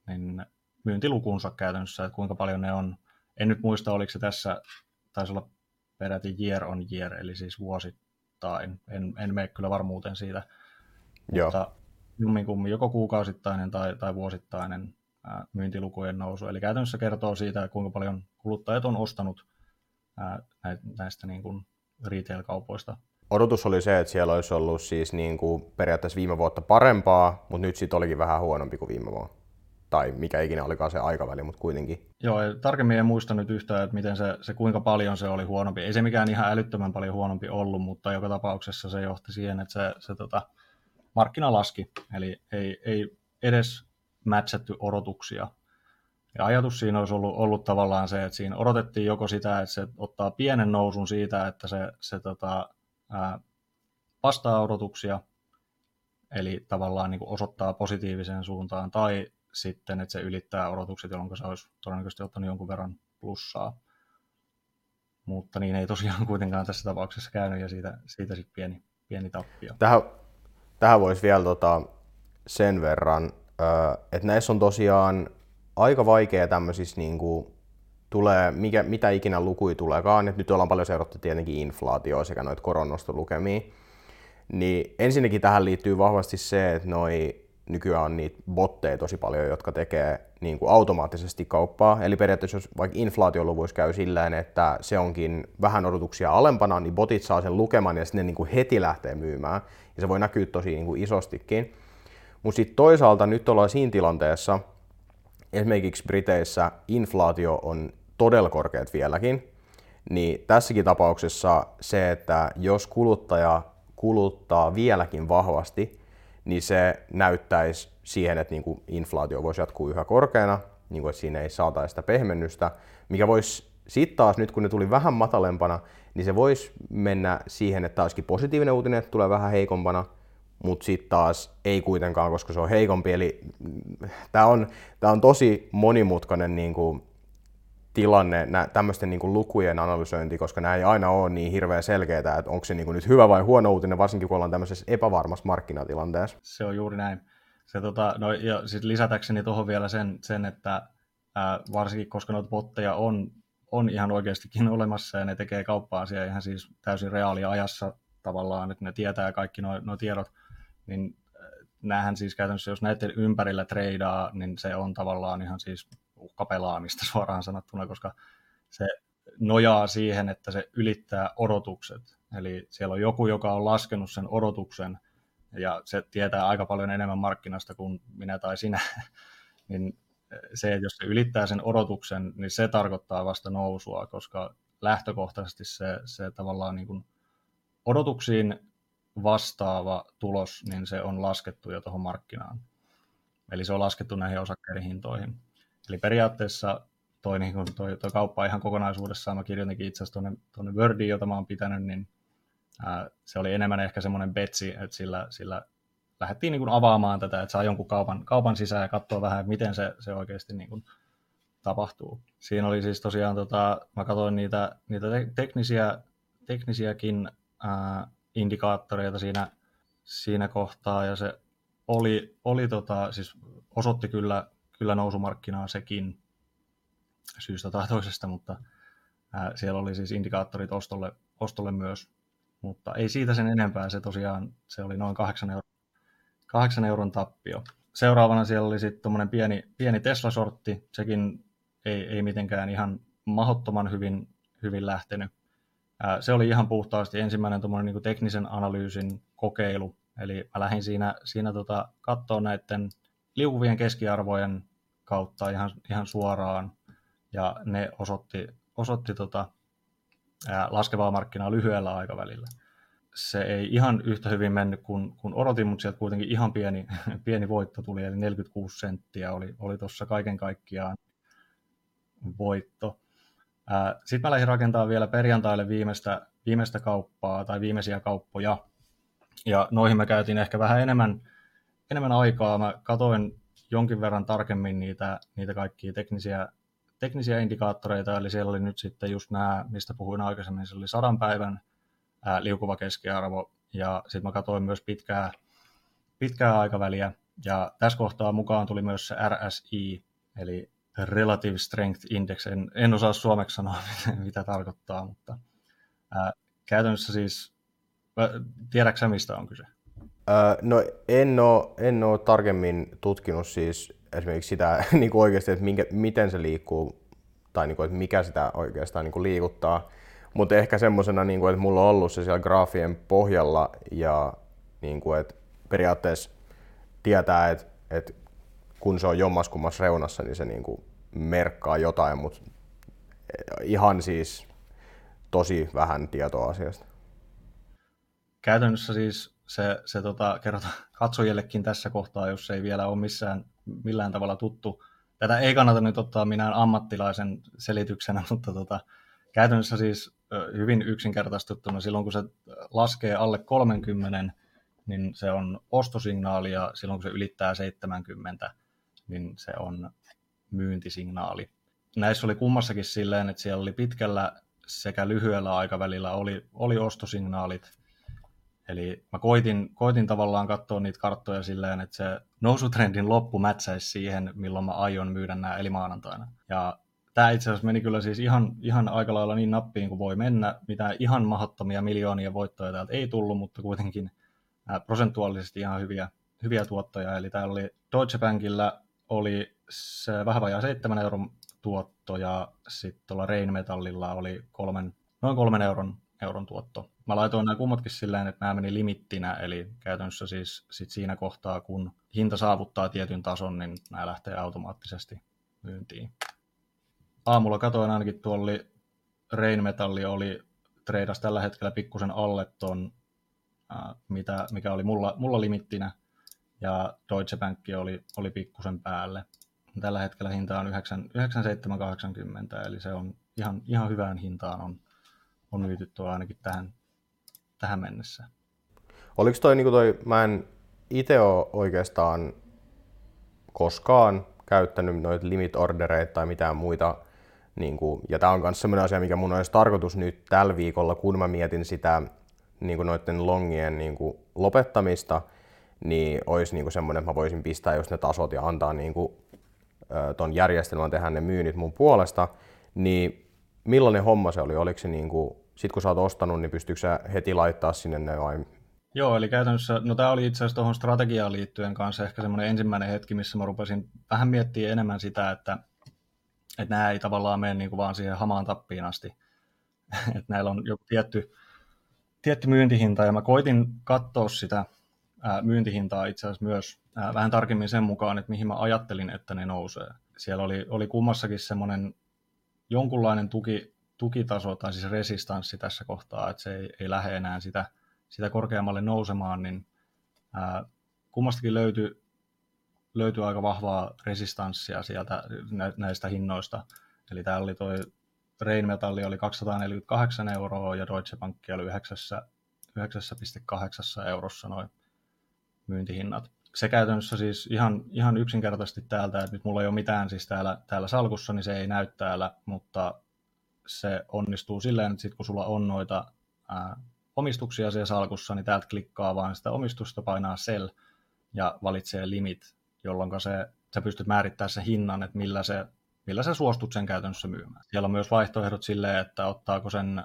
niin myyntilukunsa käytännössä, että kuinka paljon ne on. En nyt muista, oliko se tässä, taisi olla peräti year on year, eli siis vuosittain. En, en mene kyllä varmuuteen siitä. Joo. Mutta jumminkummin joko kuukausittainen tai, tai vuosittainen ää, myyntilukujen nousu. Eli käytännössä kertoo siitä, kuinka paljon kuluttajat on ostanut ää, näistä niin kuin retail-kaupoista. Odotus oli se, että siellä olisi ollut siis niin kuin periaatteessa viime vuotta parempaa, mutta nyt sitten olikin vähän huonompi kuin viime vuonna. Tai mikä ikinä olikaan se aikaväli, mutta kuitenkin. Joo, tarkemmin en muista nyt yhtään, että miten se, se, kuinka paljon se oli huonompi. Ei se mikään ihan älyttömän paljon huonompi ollut, mutta joka tapauksessa se johti siihen, että se, se tota, markkina laski. Eli ei, ei edes matchattu odotuksia. Ja ajatus siinä olisi ollut, ollut tavallaan se, että siinä odotettiin joko sitä, että se ottaa pienen nousun siitä, että se, se tota, ää, vastaa odotuksia, eli tavallaan niin kuin osoittaa positiiviseen suuntaan, tai sitten, että se ylittää odotukset, jolloin se olisi todennäköisesti ottanut jonkun verran plussaa. Mutta niin ei tosiaan kuitenkaan tässä tapauksessa käynyt, ja siitä, siitä sitten pieni, pieni tappio. Tähän, tähän voisi vielä tota, sen verran, että näissä on tosiaan aika vaikea tämmöisissä niin kuin, tulee, mikä, mitä ikinä lukui tuleekaan, että nyt ollaan paljon seurattu tietenkin inflaatioa sekä noita koronostolukemia, niin ensinnäkin tähän liittyy vahvasti se, että noi nykyään on niitä botteja tosi paljon, jotka tekee niin kuin automaattisesti kauppaa. Eli periaatteessa jos vaikka inflaatioluvuissa käy silleen, että se onkin vähän odotuksia alempana, niin botit saa sen lukeman ja sitten ne niin kuin heti lähtee myymään. Ja se voi näkyä tosi niin kuin isostikin. Mutta sitten toisaalta nyt ollaan siinä tilanteessa, esimerkiksi Briteissä inflaatio on todella korkeat vieläkin, niin tässäkin tapauksessa se, että jos kuluttaja kuluttaa vieläkin vahvasti, niin se näyttäisi siihen, että niin kuin inflaatio voisi jatkuu yhä korkeana, niin kuin, että siinä ei saataisi sitä pehmennystä, mikä voisi sitten taas nyt kun ne tuli vähän matalempana, niin se voisi mennä siihen, että olisikin positiivinen uutinen, että tulee vähän heikompana, mutta sitten taas ei kuitenkaan, koska se on heikompi. Eli tämä on, tää on tosi monimutkainen niin kuin, tilanne, tämmöisten niin kuin, lukujen analysointi, koska nämä ei aina ole niin hirveän selkeää, että onko se niin kuin, nyt hyvä vai huono uutinen, varsinkin kun ollaan tämmöisessä epävarmassa markkinatilanteessa. Se on juuri näin. Se, tota, no, ja sit lisätäkseni tuohon vielä sen, sen että ää, varsinkin koska noita botteja on, on ihan oikeastikin olemassa ja ne tekee kauppaa siellä ihan siis täysin reaaliajassa tavallaan, että ne tietää kaikki nuo, nuo tiedot, niin näähän siis käytännössä, jos näiden ympärillä treidaa, niin se on tavallaan ihan siis uhkapelaamista suoraan sanottuna, koska se nojaa siihen, että se ylittää odotukset. Eli siellä on joku, joka on laskenut sen odotuksen, ja se tietää aika paljon enemmän markkinasta kuin minä tai sinä, niin se, että jos se ylittää sen odotuksen, niin se tarkoittaa vasta nousua, koska lähtökohtaisesti se, se tavallaan niin kuin odotuksiin vastaava tulos, niin se on laskettu jo tuohon markkinaan. Eli se on laskettu näihin osakkeiden hintoihin. Eli periaatteessa toi, niin toi, toi kauppa ihan kokonaisuudessaan, mä kirjoitinkin itse asiassa tuonne, tuonne Wordiin, jota mä oon pitänyt, niin ää, se oli enemmän ehkä semmoinen betsi, että sillä, sillä lähdettiin niin kuin avaamaan tätä, että saa jonkun kaupan, kaupan sisään ja katsoa vähän, miten se, se oikeasti niin kuin tapahtuu. Siinä oli siis tosiaan, tota, mä katsoin niitä, niitä teknisiä, teknisiäkin ää, indikaattoreita siinä, siinä kohtaa, ja se oli, oli tota, siis osoitti kyllä, kyllä nousumarkkinaa sekin syystä tai toisesta, mutta ää, siellä oli siis indikaattorit ostolle, ostolle myös, mutta ei siitä sen enempää, se tosiaan, se oli noin 8 euron, 8 euron tappio. Seuraavana siellä oli sitten tuommoinen pieni, pieni Tesla-sortti, sekin ei, ei mitenkään ihan mahottoman hyvin, hyvin lähtenyt. Se oli ihan puhtaasti ensimmäinen niin teknisen analyysin kokeilu, eli mä lähdin siinä, siinä tota, katsoa näiden liukuvien keskiarvojen kautta ihan, ihan suoraan, ja ne osoitti, osoitti tota, ää, laskevaa markkinaa lyhyellä aikavälillä. Se ei ihan yhtä hyvin mennyt kuin, kuin odotin, mutta sieltä kuitenkin ihan pieni, pieni voitto tuli, eli 46 senttiä oli, oli tuossa kaiken kaikkiaan voitto. Sitten mä lähdin rakentamaan vielä perjantaille viimeistä, viimeistä kauppaa tai viimeisiä kauppoja. Ja noihin mä käytin ehkä vähän enemmän, enemmän aikaa. Mä katoin jonkin verran tarkemmin niitä, niitä kaikkia teknisiä, teknisiä indikaattoreita, eli siellä oli nyt sitten just nämä, mistä puhuin aikaisemmin, se oli sadan päivän ää, liukuva keskiarvo, ja sitten mä katsoin myös pitkää, pitkää aikaväliä, ja tässä kohtaa mukaan tuli myös se RSI, eli Relative Strength Index, en, en osaa suomeksi sanoa, mitä, tarkoittaa, mutta ää, käytännössä siis, tiedätkö mistä on kyse? No en ole, en ole tarkemmin tutkinut siis esimerkiksi sitä niin kuin oikeasti, että minkä, miten se liikkuu tai niin kuin, että mikä sitä oikeastaan niin kuin liikuttaa, mutta ehkä semmoisena, niin kuin, että mulla on ollut se siellä graafien pohjalla ja niin kuin, että periaatteessa tietää, että, että kun se on jommaskummassa reunassa, niin se niin kuin merkkaa jotain, mutta ihan siis tosi vähän tietoa asiasta. Käytännössä siis se, se tota, kerrotaan katsojillekin tässä kohtaa, jos ei vielä ole missään millään tavalla tuttu. Tätä ei kannata nyt ottaa minään ammattilaisen selityksenä, mutta tota, käytännössä siis hyvin yksinkertaistettuna silloin, kun se laskee alle 30, niin se on ostosignaali ja silloin, kun se ylittää 70, niin se on myyntisignaali. Näissä oli kummassakin silleen, että siellä oli pitkällä sekä lyhyellä aikavälillä oli, oli ostosignaalit. Eli mä koitin, koitin tavallaan katsoa niitä karttoja silleen, että se nousutrendin loppu mätsäisi siihen, milloin mä aion myydä nämä eli maanantaina. Ja tämä itse asiassa meni kyllä siis ihan, ihan aika lailla niin nappiin kuin voi mennä. Mitään ihan mahdottomia miljoonia voittoja täältä ei tullut, mutta kuitenkin prosentuaalisesti ihan hyviä, hyviä tuottoja. Eli täällä oli Deutsche Bankilla oli se vähän vajaa 7 euron tuotto ja sitten tuolla Rheinmetallilla oli kolmen, noin kolmen euron, euron tuotto. Mä laitoin nämä kummatkin silleen, että nämä meni limittinä, eli käytännössä siis sit siinä kohtaa, kun hinta saavuttaa tietyn tason, niin nämä lähtee automaattisesti myyntiin. Aamulla katoin ainakin tuolla Rheinmetalli oli treidas tällä hetkellä pikkusen alle ton, mitä, mikä oli mulla, mulla limittinä, ja Deutsche Bank oli, oli pikkusen päälle. Tällä hetkellä hinta on 97,80, eli se on ihan, ihan hyvään hintaan on, on myyty tuo ainakin tähän, tähän mennessä. Oliko toi, niin toi, mä en itse ole oikeastaan koskaan käyttänyt noita limit-ordereita tai mitään muita, niin kuin, ja tämä on myös sellainen asia, mikä mun olisi tarkoitus nyt tällä viikolla, kun mä mietin sitä niin kuin noiden longien niin kuin lopettamista, niin olisi niin kuin semmoinen, että mä voisin pistää just ne tasot ja antaa niin kuin, ton järjestelmän tehdä ne myynnit mun puolesta, niin millainen homma se oli? Oliko se niin kuin, sit kun sä oot ostanut, niin pystyykö sä heti laittaa sinne ne vai? Joo, eli käytännössä, no tämä oli itse asiassa tuohon strategiaan liittyen kanssa ehkä semmoinen ensimmäinen hetki, missä mä rupesin vähän miettimään enemmän sitä, että, että nämä ei tavallaan mene niin kuin vaan siihen hamaan tappiin asti. että näillä on joku tietty, tietty myyntihinta, ja mä koitin katsoa sitä myyntihintaa itse asiassa myös vähän tarkemmin sen mukaan, että mihin mä ajattelin, että ne nousee. Siellä oli, oli kummassakin semmoinen jonkunlainen tuki, tukitaso tai siis resistanssi tässä kohtaa, että se ei, ei lähde enää sitä, sitä korkeammalle nousemaan, niin ää, kummastakin löytyi, löytyi aika vahvaa resistanssia sieltä näistä hinnoista. Eli täällä oli toi Rheinmetalli oli 248 euroa ja Deutsche Bank oli 9,8 eurossa noin myyntihinnat. Se käytännössä siis ihan, ihan yksinkertaisesti täältä, että nyt mulla ei ole mitään siis täällä, täällä salkussa, niin se ei näy täällä, mutta se onnistuu silleen, että sit kun sulla on noita ää, omistuksia siellä salkussa, niin täältä klikkaa vaan sitä omistusta, painaa sell ja valitsee limit, jolloin se, sä pystyt määrittämään sen hinnan, että millä, se, millä sä suostut sen käytännössä myymään. Siellä on myös vaihtoehdot silleen, että ottaako sen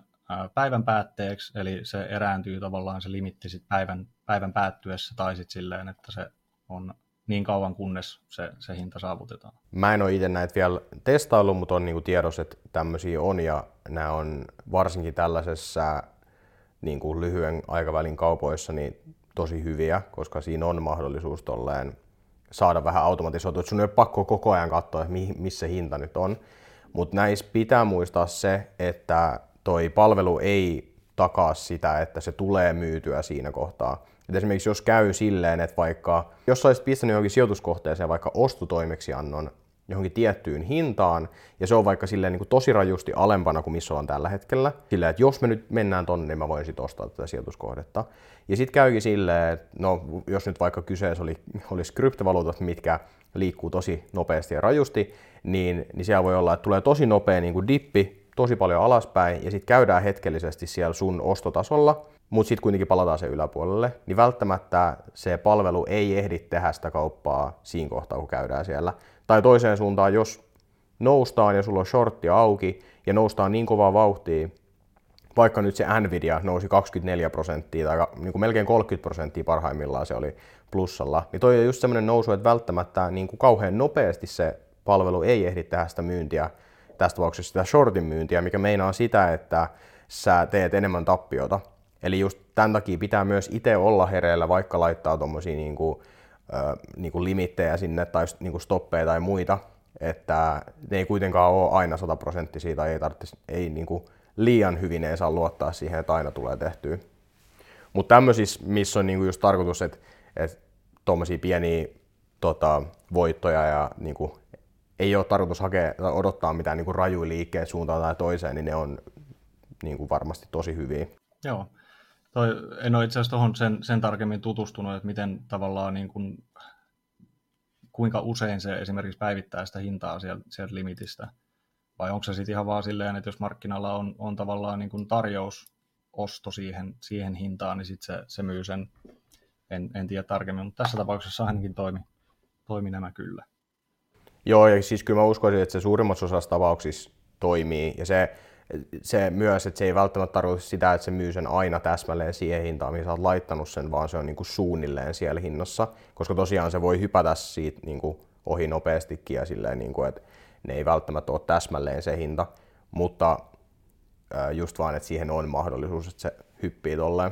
päivän päätteeksi, eli se erääntyy tavallaan se limitti sit päivän, päivän päättyessä, tai sitten silleen, että se on niin kauan, kunnes se, se hinta saavutetaan. Mä en ole itse näitä vielä testaillut, mutta on niinku tiedossa, että tämmöisiä on, ja nämä on varsinkin tällaisessa niinku lyhyen aikavälin kaupoissa niin tosi hyviä, koska siinä on mahdollisuus tolleen saada vähän automatisoitua, että sun ei ole pakko koko ajan katsoa, että missä hinta nyt on. Mutta näissä pitää muistaa se, että toi palvelu ei takaa sitä, että se tulee myytyä siinä kohtaa. Et esimerkiksi jos käy silleen, että vaikka jos olisit pistänyt johonkin sijoituskohteeseen vaikka ostotoimeksiannon johonkin tiettyyn hintaan, ja se on vaikka silleen niin kuin tosi rajusti alempana kuin missä on tällä hetkellä, silleen, että jos me nyt mennään tonne, niin mä voin sitten ostaa tätä sijoituskohdetta. Ja sitten käykin silleen, että no, jos nyt vaikka kyseessä oli, olisi kryptovaluutat, mitkä liikkuu tosi nopeasti ja rajusti, niin, niin siellä voi olla, että tulee tosi nopea niin kuin dippi, tosi paljon alaspäin ja sitten käydään hetkellisesti siellä sun ostotasolla, mutta sitten kuitenkin palataan sen yläpuolelle, niin välttämättä se palvelu ei ehdi tehdä sitä kauppaa siinä kohtaa, kun käydään siellä. Tai toiseen suuntaan, jos noustaan ja sulla on shortti auki ja noustaan niin kovaa vauhtia, vaikka nyt se Nvidia nousi 24 prosenttia tai niin kuin melkein 30 prosenttia parhaimmillaan se oli plussalla, niin toi on just semmoinen nousu, että välttämättä niin kuin kauhean nopeasti se palvelu ei ehdi tehdä sitä myyntiä tässä tapauksessa sitä shortin myyntiä, mikä meinaa sitä, että sä teet enemmän tappiota. Eli just tämän takia pitää myös itse olla hereillä, vaikka laittaa tuommoisia niinku, äh, niinku limittejä sinne tai niinku stoppeja tai muita, että ne ei kuitenkaan ole aina 100 prosenttisia tai ei, tarvitsisi, ei niinku liian hyvin ei saa luottaa siihen, että aina tulee tehtyä. Mutta tämmöisissä, missä on niinku just tarkoitus, että, että tuommoisia pieniä tota, voittoja ja niinku ei ole tarkoitus hakea tai odottaa mitään niin rajuja liikkeet suuntaan tai toiseen, niin ne on niin kuin varmasti tosi hyviä. Joo. Toi, en ole itse asiassa tuohon sen, sen tarkemmin tutustunut, että miten tavallaan niin kuin, kuinka usein se esimerkiksi päivittää sitä hintaa sieltä, sieltä limitistä. Vai onko se sitten ihan vaan silleen, että jos markkinalla on, on tavallaan niin kuin tarjousosto siihen, siihen hintaan, niin sitten se, se myy sen, en, en tiedä tarkemmin, mutta tässä tapauksessa ainakin toimi, toimi nämä kyllä. Joo, ja siis kyllä mä uskoisin, että se suurimmassa osassa tapauksissa toimii. Ja se, se myös, että se ei välttämättä tarkoita sitä, että se myy sen aina täsmälleen siihen hintaan, mihin sä oot laittanut sen, vaan se on niin kuin suunnilleen siellä hinnassa, koska tosiaan se voi hypätä siitä niin kuin ohi nopeastikin ja silleen, niin kuin, että ne ei välttämättä ole täsmälleen se hinta, mutta just vaan, että siihen on mahdollisuus, että se hyppii tolleen.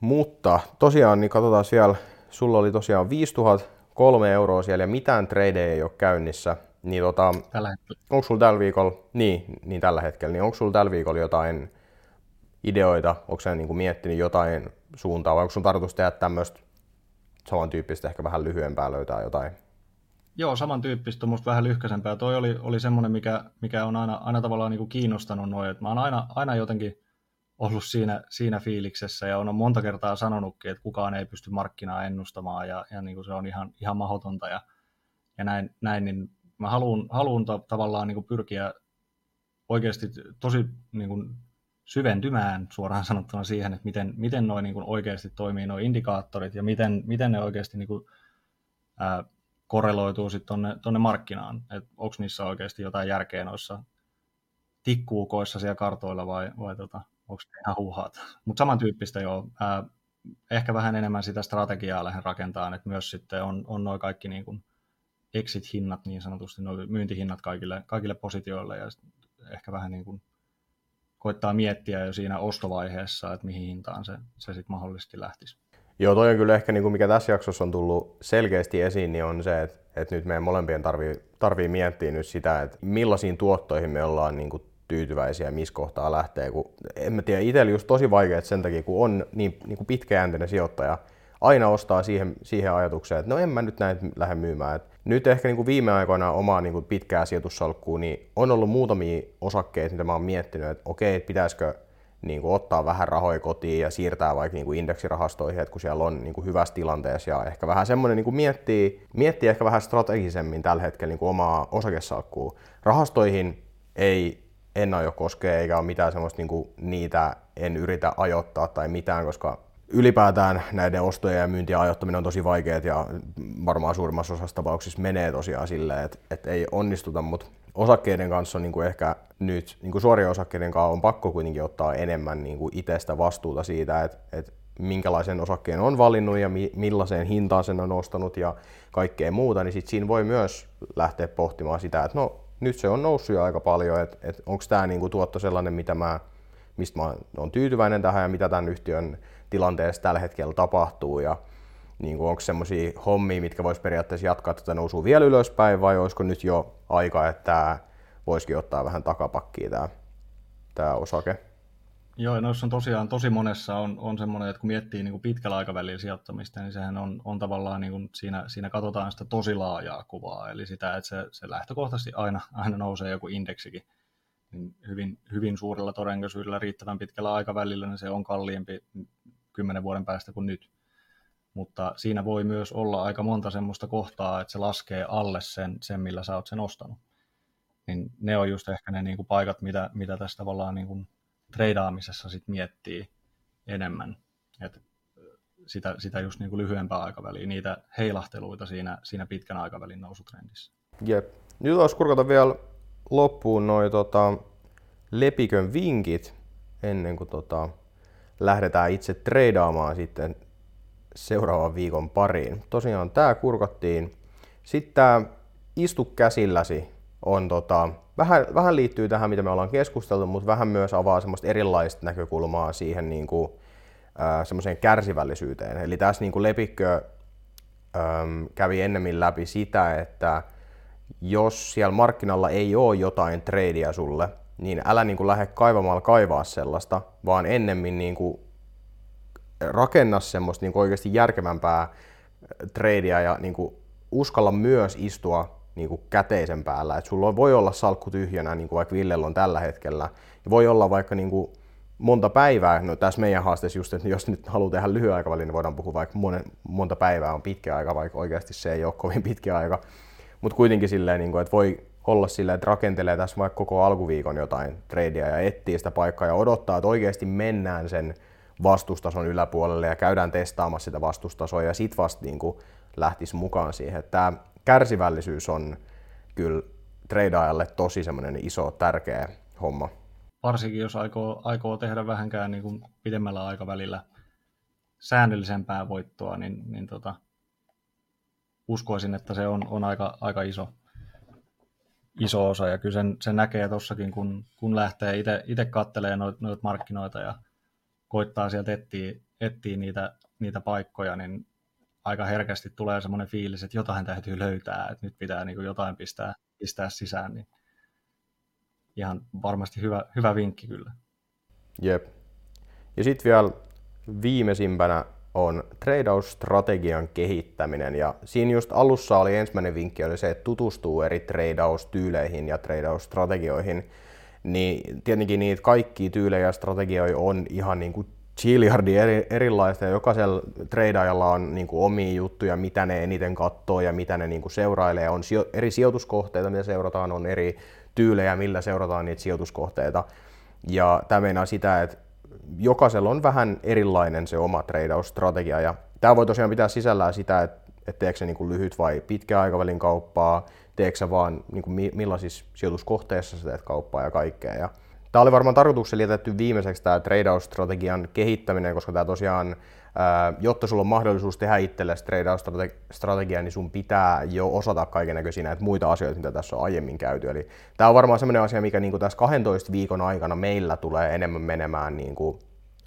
Mutta tosiaan, niin katsotaan vielä, sulla oli tosiaan 5003 euroa siellä ja mitään tradeja ei ole käynnissä, niin tota, tällä hetkellä. onko sulla tällä viikolla, niin, niin tällä hetkellä, niin onko sulla tällä viikolla jotain ideoita, onko sä niin kuin miettinyt jotain suuntaa vai onko sun tarkoitus tehdä tämmöistä samantyyppistä, ehkä vähän lyhyempää löytää jotain? Joo, samantyyppistä, musta vähän lyhkäisempää. Toi oli, oli semmoinen, mikä, mikä on aina, aina tavallaan niin kuin kiinnostanut noin, että mä oon aina, aina jotenkin ollut siinä, siinä fiiliksessä ja on monta kertaa sanonutkin, että kukaan ei pysty markkinaa ennustamaan ja, ja niin kuin se on ihan, ihan mahdotonta ja, ja näin, näin, niin mä haluan, haluan ta- tavallaan niin kuin pyrkiä oikeasti tosi niin kuin syventymään suoraan sanottuna siihen, että miten, miten noin niin kuin oikeasti toimii nuo indikaattorit ja miten, miten ne oikeasti niin kuin, ää, korreloituu sitten tonne, tonne markkinaan, että onko niissä oikeasti jotain järkeä noissa tikkuukoissa siellä kartoilla vai, vai tota, onko ne ihan huuhaat. Mutta samantyyppistä jo, ää, ehkä vähän enemmän sitä strategiaa lähden rakentamaan, että myös sitten on, on noin kaikki niin kuin exit-hinnat niin sanotusti, noin myyntihinnat kaikille, kaikille positioille ja ehkä vähän niin kuin koittaa miettiä jo siinä ostovaiheessa, että mihin hintaan se, se sitten mahdollisesti lähtisi. Joo, toi on kyllä ehkä, niin kuin mikä tässä jaksossa on tullut selkeästi esiin, niin on se, että, että nyt meidän molempien tarvii, tarvii miettiä nyt sitä, että millaisiin tuottoihin me ollaan niin kuin tyytyväisiä, missä kohtaa lähtee. Kun, en mä tiedä, itsellä just tosi vaikea sen takia, kun on niin, niin kuin pitkäjänteinen sijoittaja, aina ostaa siihen, siihen ajatukseen, että no en mä nyt näin lähde myymään. Et nyt ehkä niin kuin viime aikoina omaa niin kuin pitkää sijoitussalkkuu, niin on ollut muutamia osakkeita, mitä mä oon miettinyt, että okei, että pitäisikö niin kuin ottaa vähän rahoja kotiin ja siirtää vaikka niin kuin indeksirahastoihin, että kun siellä on niin kuin hyvässä tilanteessa ja ehkä vähän semmoinen niin kuin miettii, miettii ehkä vähän strategisemmin tällä hetkellä niin kuin omaa osakesalkkuu. Rahastoihin ei en aio koskea eikä ole mitään semmoista niin kuin niitä en yritä ajoittaa tai mitään, koska ylipäätään näiden ostojen ja myyntien ajoittaminen on tosi vaikeaa ja varmaan suurimmassa osassa tapauksissa menee tosiaan silleen, että, että ei onnistuta, mutta osakkeiden kanssa on niin kuin ehkä nyt, niin kuin suorien osakkeiden kanssa on pakko kuitenkin ottaa enemmän niin kuin itsestä vastuuta siitä, että, että minkälaisen osakkeen on valinnut ja mi- millaiseen hintaan sen on ostanut ja kaikkea muuta, niin sit siinä voi myös lähteä pohtimaan sitä, että no nyt se on noussut jo aika paljon, että, että onko tämä kuin tuotto sellainen, mitä mä, mistä mä olen tyytyväinen tähän ja mitä tämän yhtiön tilanteessa tällä hetkellä tapahtuu ja niin kuin onko semmoisia hommia, mitkä vois periaatteessa jatkaa tätä nousua vielä ylöspäin vai olisiko nyt jo aika, että voisikin ottaa vähän takapakkia tämä, tämä osake? Joo, noissa on tosiaan tosi monessa on, on semmoinen, että kun miettii niin kuin pitkällä aikavälillä sijoittamista, niin sehän on, on tavallaan niin kuin siinä, siinä katsotaan sitä tosi laajaa kuvaa, eli sitä, että se, se lähtökohtaisesti aina, aina nousee joku indeksikin niin hyvin, hyvin suurella todennäköisyydellä riittävän pitkällä aikavälillä, niin se on kalliimpi kymmenen vuoden päästä kuin nyt. Mutta siinä voi myös olla aika monta semmoista kohtaa, että se laskee alle sen, sen millä sä oot sen ostanut. Niin ne on just ehkä ne niin kuin paikat, mitä, mitä tässä tavallaan niin kuin treidaamisessa sit miettii enemmän. Et sitä, sitä just niin kuin lyhyempää aikaväliä, niitä heilahteluita siinä, siinä pitkän aikavälin nousutrendissä. Jep. Nyt olisi kurkata vielä loppuun noin tota, lepikön vinkit ennen kuin tota, lähdetään itse treidaamaan sitten seuraavan viikon pariin. Tosiaan tämä kurkattiin. Sitten tämä istu käsilläsi on tota, vähän, vähän liittyy tähän, mitä me ollaan keskusteltu, mutta vähän myös avaa semmoista erilaista näkökulmaa siihen niin kuin, äh, semmoiseen kärsivällisyyteen. Eli tässä niin kuin Lepikkö ähm, kävi ennemmin läpi sitä, että jos siellä markkinalla ei ole jotain tradea sulle, niin älä niin kuin lähde kaivamalla kaivaa sellaista, vaan ennemmin niin kuin rakenna semmoista niin kuin oikeasti järkevämpää tradea ja niin kuin uskalla myös istua niin kuin käteisen päällä. Et sulla voi olla salkku tyhjänä, niin kuin vaikka Villellä on tällä hetkellä. Ja voi olla vaikka niin kuin monta päivää, no tässä meidän haasteessa just, että jos nyt haluaa tehdä lyhyen aikavälin, niin voidaan puhua vaikka monen, monta päivää on pitkä aika, vaikka oikeasti se ei ole kovin pitkä aika. Mutta kuitenkin silleen, niin kuin, että voi olla silleen, että rakentelee tässä vaikka koko alkuviikon jotain tradea ja etsii sitä paikkaa ja odottaa, että oikeasti mennään sen vastustason yläpuolelle ja käydään testaamassa sitä vastustasoa ja sit vasta niin kuin lähtisi mukaan siihen. Tämä kärsivällisyys on kyllä treidaajalle tosi semmoinen iso, tärkeä homma. varsinkin jos aikoo, aikoo tehdä vähänkään niin kuin pidemmällä aikavälillä säännöllisempää voittoa, niin, niin tota, uskoisin, että se on, on aika, aika iso, iso osa. Ja kyllä sen, sen näkee tuossakin, kun, kun lähtee itse kattelee noita noit markkinoita ja koittaa sieltä etsiä, etsiä niitä, niitä paikkoja, niin aika herkästi tulee semmoinen fiilis, että jotain täytyy löytää, että nyt pitää niin kuin jotain pistää, pistää sisään. Niin ihan varmasti hyvä, hyvä vinkki kyllä. Jep. Ja sitten vielä viimeisimpänä on tradeaus-strategian kehittäminen. Ja siinä just alussa oli ensimmäinen vinkki oli se, että tutustuu eri tradeaus-tyyleihin ja tradeaus-strategioihin. Niin tietenkin niitä kaikki tyylejä ja strategioita on ihan niin kuin chiliardi eri, erilaista ja jokaisella tradeajalla on niin kuin omia juttuja, mitä ne eniten katsoo ja mitä ne niin kuin seurailee. On sijo- eri sijoituskohteita, mitä seurataan, on eri tyylejä, millä seurataan niitä sijoituskohteita. Ja tämä meinaa sitä, että jokaisella on vähän erilainen se oma treidausstrategia. Ja tämä voi tosiaan pitää sisällään sitä, että, että teekö se niin kuin lyhyt vai pitkä aikavälin kauppaa, teekö se vaan niin kuin millaisissa sijoituskohteissa sä teet kauppaa ja kaikkea. Ja tämä oli varmaan tarkoituksella jätetty viimeiseksi tämä treidausstrategian kehittäminen, koska tämä tosiaan jotta sulla on mahdollisuus tehdä itsellesi trade-strategia, niin sun pitää jo osata kaiken näköisiä näitä muita asioita, mitä tässä on aiemmin käyty. Eli tämä on varmaan sellainen asia, mikä niin kuin tässä 12 viikon aikana meillä tulee enemmän menemään niin kuin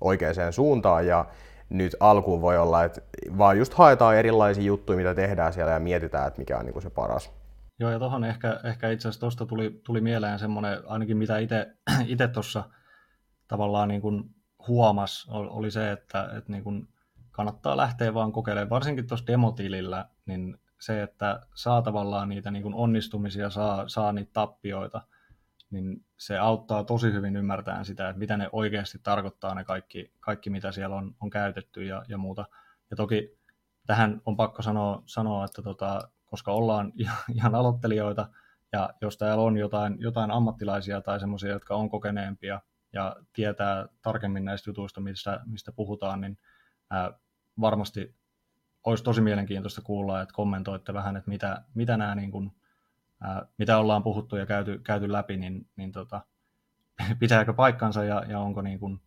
oikeaan suuntaan, ja nyt alkuun voi olla, että vaan just haetaan erilaisia juttuja, mitä tehdään siellä, ja mietitään, että mikä on niin kuin se paras. Joo, ja tuohon ehkä, ehkä itse asiassa tuosta tuli, tuli mieleen semmoinen, ainakin mitä itse tuossa tavallaan niin kuin huomas, oli se, että, että niin kuin kannattaa lähteä vaan kokeilemaan, varsinkin tuossa demotilillä, niin se, että saa tavallaan niitä niin onnistumisia, saa, saa niitä tappioita, niin se auttaa tosi hyvin ymmärtämään sitä, että mitä ne oikeasti tarkoittaa ne kaikki, kaikki mitä siellä on, on käytetty ja, ja muuta. Ja toki tähän on pakko sanoa, sanoa että tota, koska ollaan ihan aloittelijoita, ja jos täällä on jotain, jotain ammattilaisia tai semmoisia, jotka on kokeneempia ja tietää tarkemmin näistä jutuista, mistä, mistä puhutaan, niin ää, varmasti olisi tosi mielenkiintoista kuulla, että kommentoitte vähän, että mitä, mitä nämä niin kuin, ää, mitä ollaan puhuttu ja käyty, käyty läpi, niin, niin tota, pitääkö paikkansa ja, ja onko niin kuin,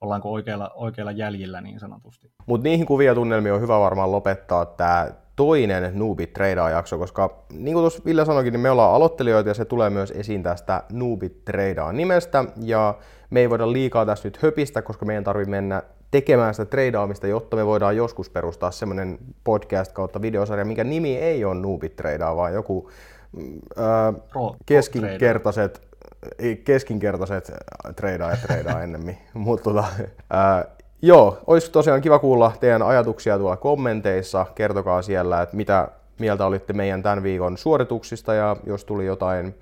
ollaanko oikealla, oikealla jäljillä niin sanotusti. Mutta niihin kuvia tunnelmiin on hyvä varmaan lopettaa tämä toinen Noobit Tradea jakso, koska niin kuin tuossa Ville sanoikin, niin me ollaan aloittelijoita ja se tulee myös esiin tästä Noobit Tradea nimestä ja me ei voida liikaa tässä nyt höpistä, koska meidän tarvii mennä tekemään sitä tradeaamista, jotta me voidaan joskus perustaa semmoinen podcast kautta videosarja, mikä nimi ei ole Noobit Tradea, vaan joku ää, mm, keskinkertaiset, keskinkertaiset treidaa ja treidaa ennemmin. Mutta tota, ää, joo, olisi tosiaan kiva kuulla teidän ajatuksia tuolla kommenteissa. Kertokaa siellä, että mitä mieltä olitte meidän tämän viikon suorituksista ja jos tuli jotain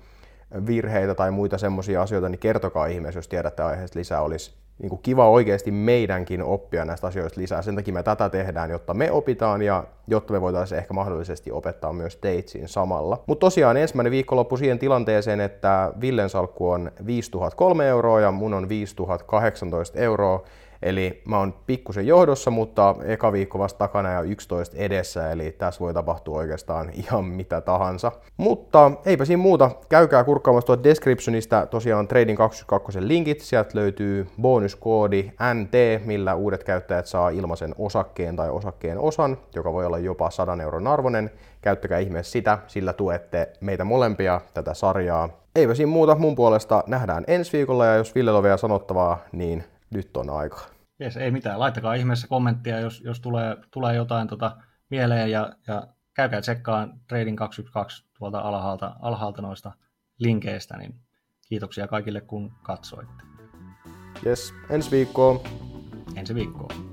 virheitä tai muita semmoisia asioita, niin kertokaa ihmeessä, jos tiedätte aiheesta lisää. Olisi niin kuin kiva oikeasti meidänkin oppia näistä asioista lisää. Sen takia me tätä tehdään, jotta me opitaan ja jotta me voitaisiin ehkä mahdollisesti opettaa myös teitsiin samalla. Mutta tosiaan ensimmäinen viikonloppu siihen tilanteeseen, että Villen salkku on 5003 euroa ja mun on 5018 euroa. Eli mä oon pikkusen johdossa, mutta eka viikko vasta takana ja 11 edessä, eli tässä voi tapahtua oikeastaan ihan mitä tahansa. Mutta eipä siinä muuta, käykää kurkkaamassa tuolta descriptionista tosiaan Trading 22 linkit, sieltä löytyy bonuskoodi NT, millä uudet käyttäjät saa ilmaisen osakkeen tai osakkeen osan, joka voi olla jopa 100 euron arvoinen. Käyttäkää ihmeessä sitä, sillä tuette meitä molempia tätä sarjaa. Eipä siinä muuta mun puolesta, nähdään ensi viikolla ja jos Ville on vielä sanottavaa, niin nyt on aika. Jes, ei mitään. Laittakaa ihmeessä kommenttia, jos, jos tulee, tulee jotain tota mieleen ja, ja käykää tsekkaan Trading 212 tuolta alhaalta, alhaalta noista linkeistä, niin kiitoksia kaikille kun katsoitte. Jes, ensi viikkoon. Ensi viikkoon.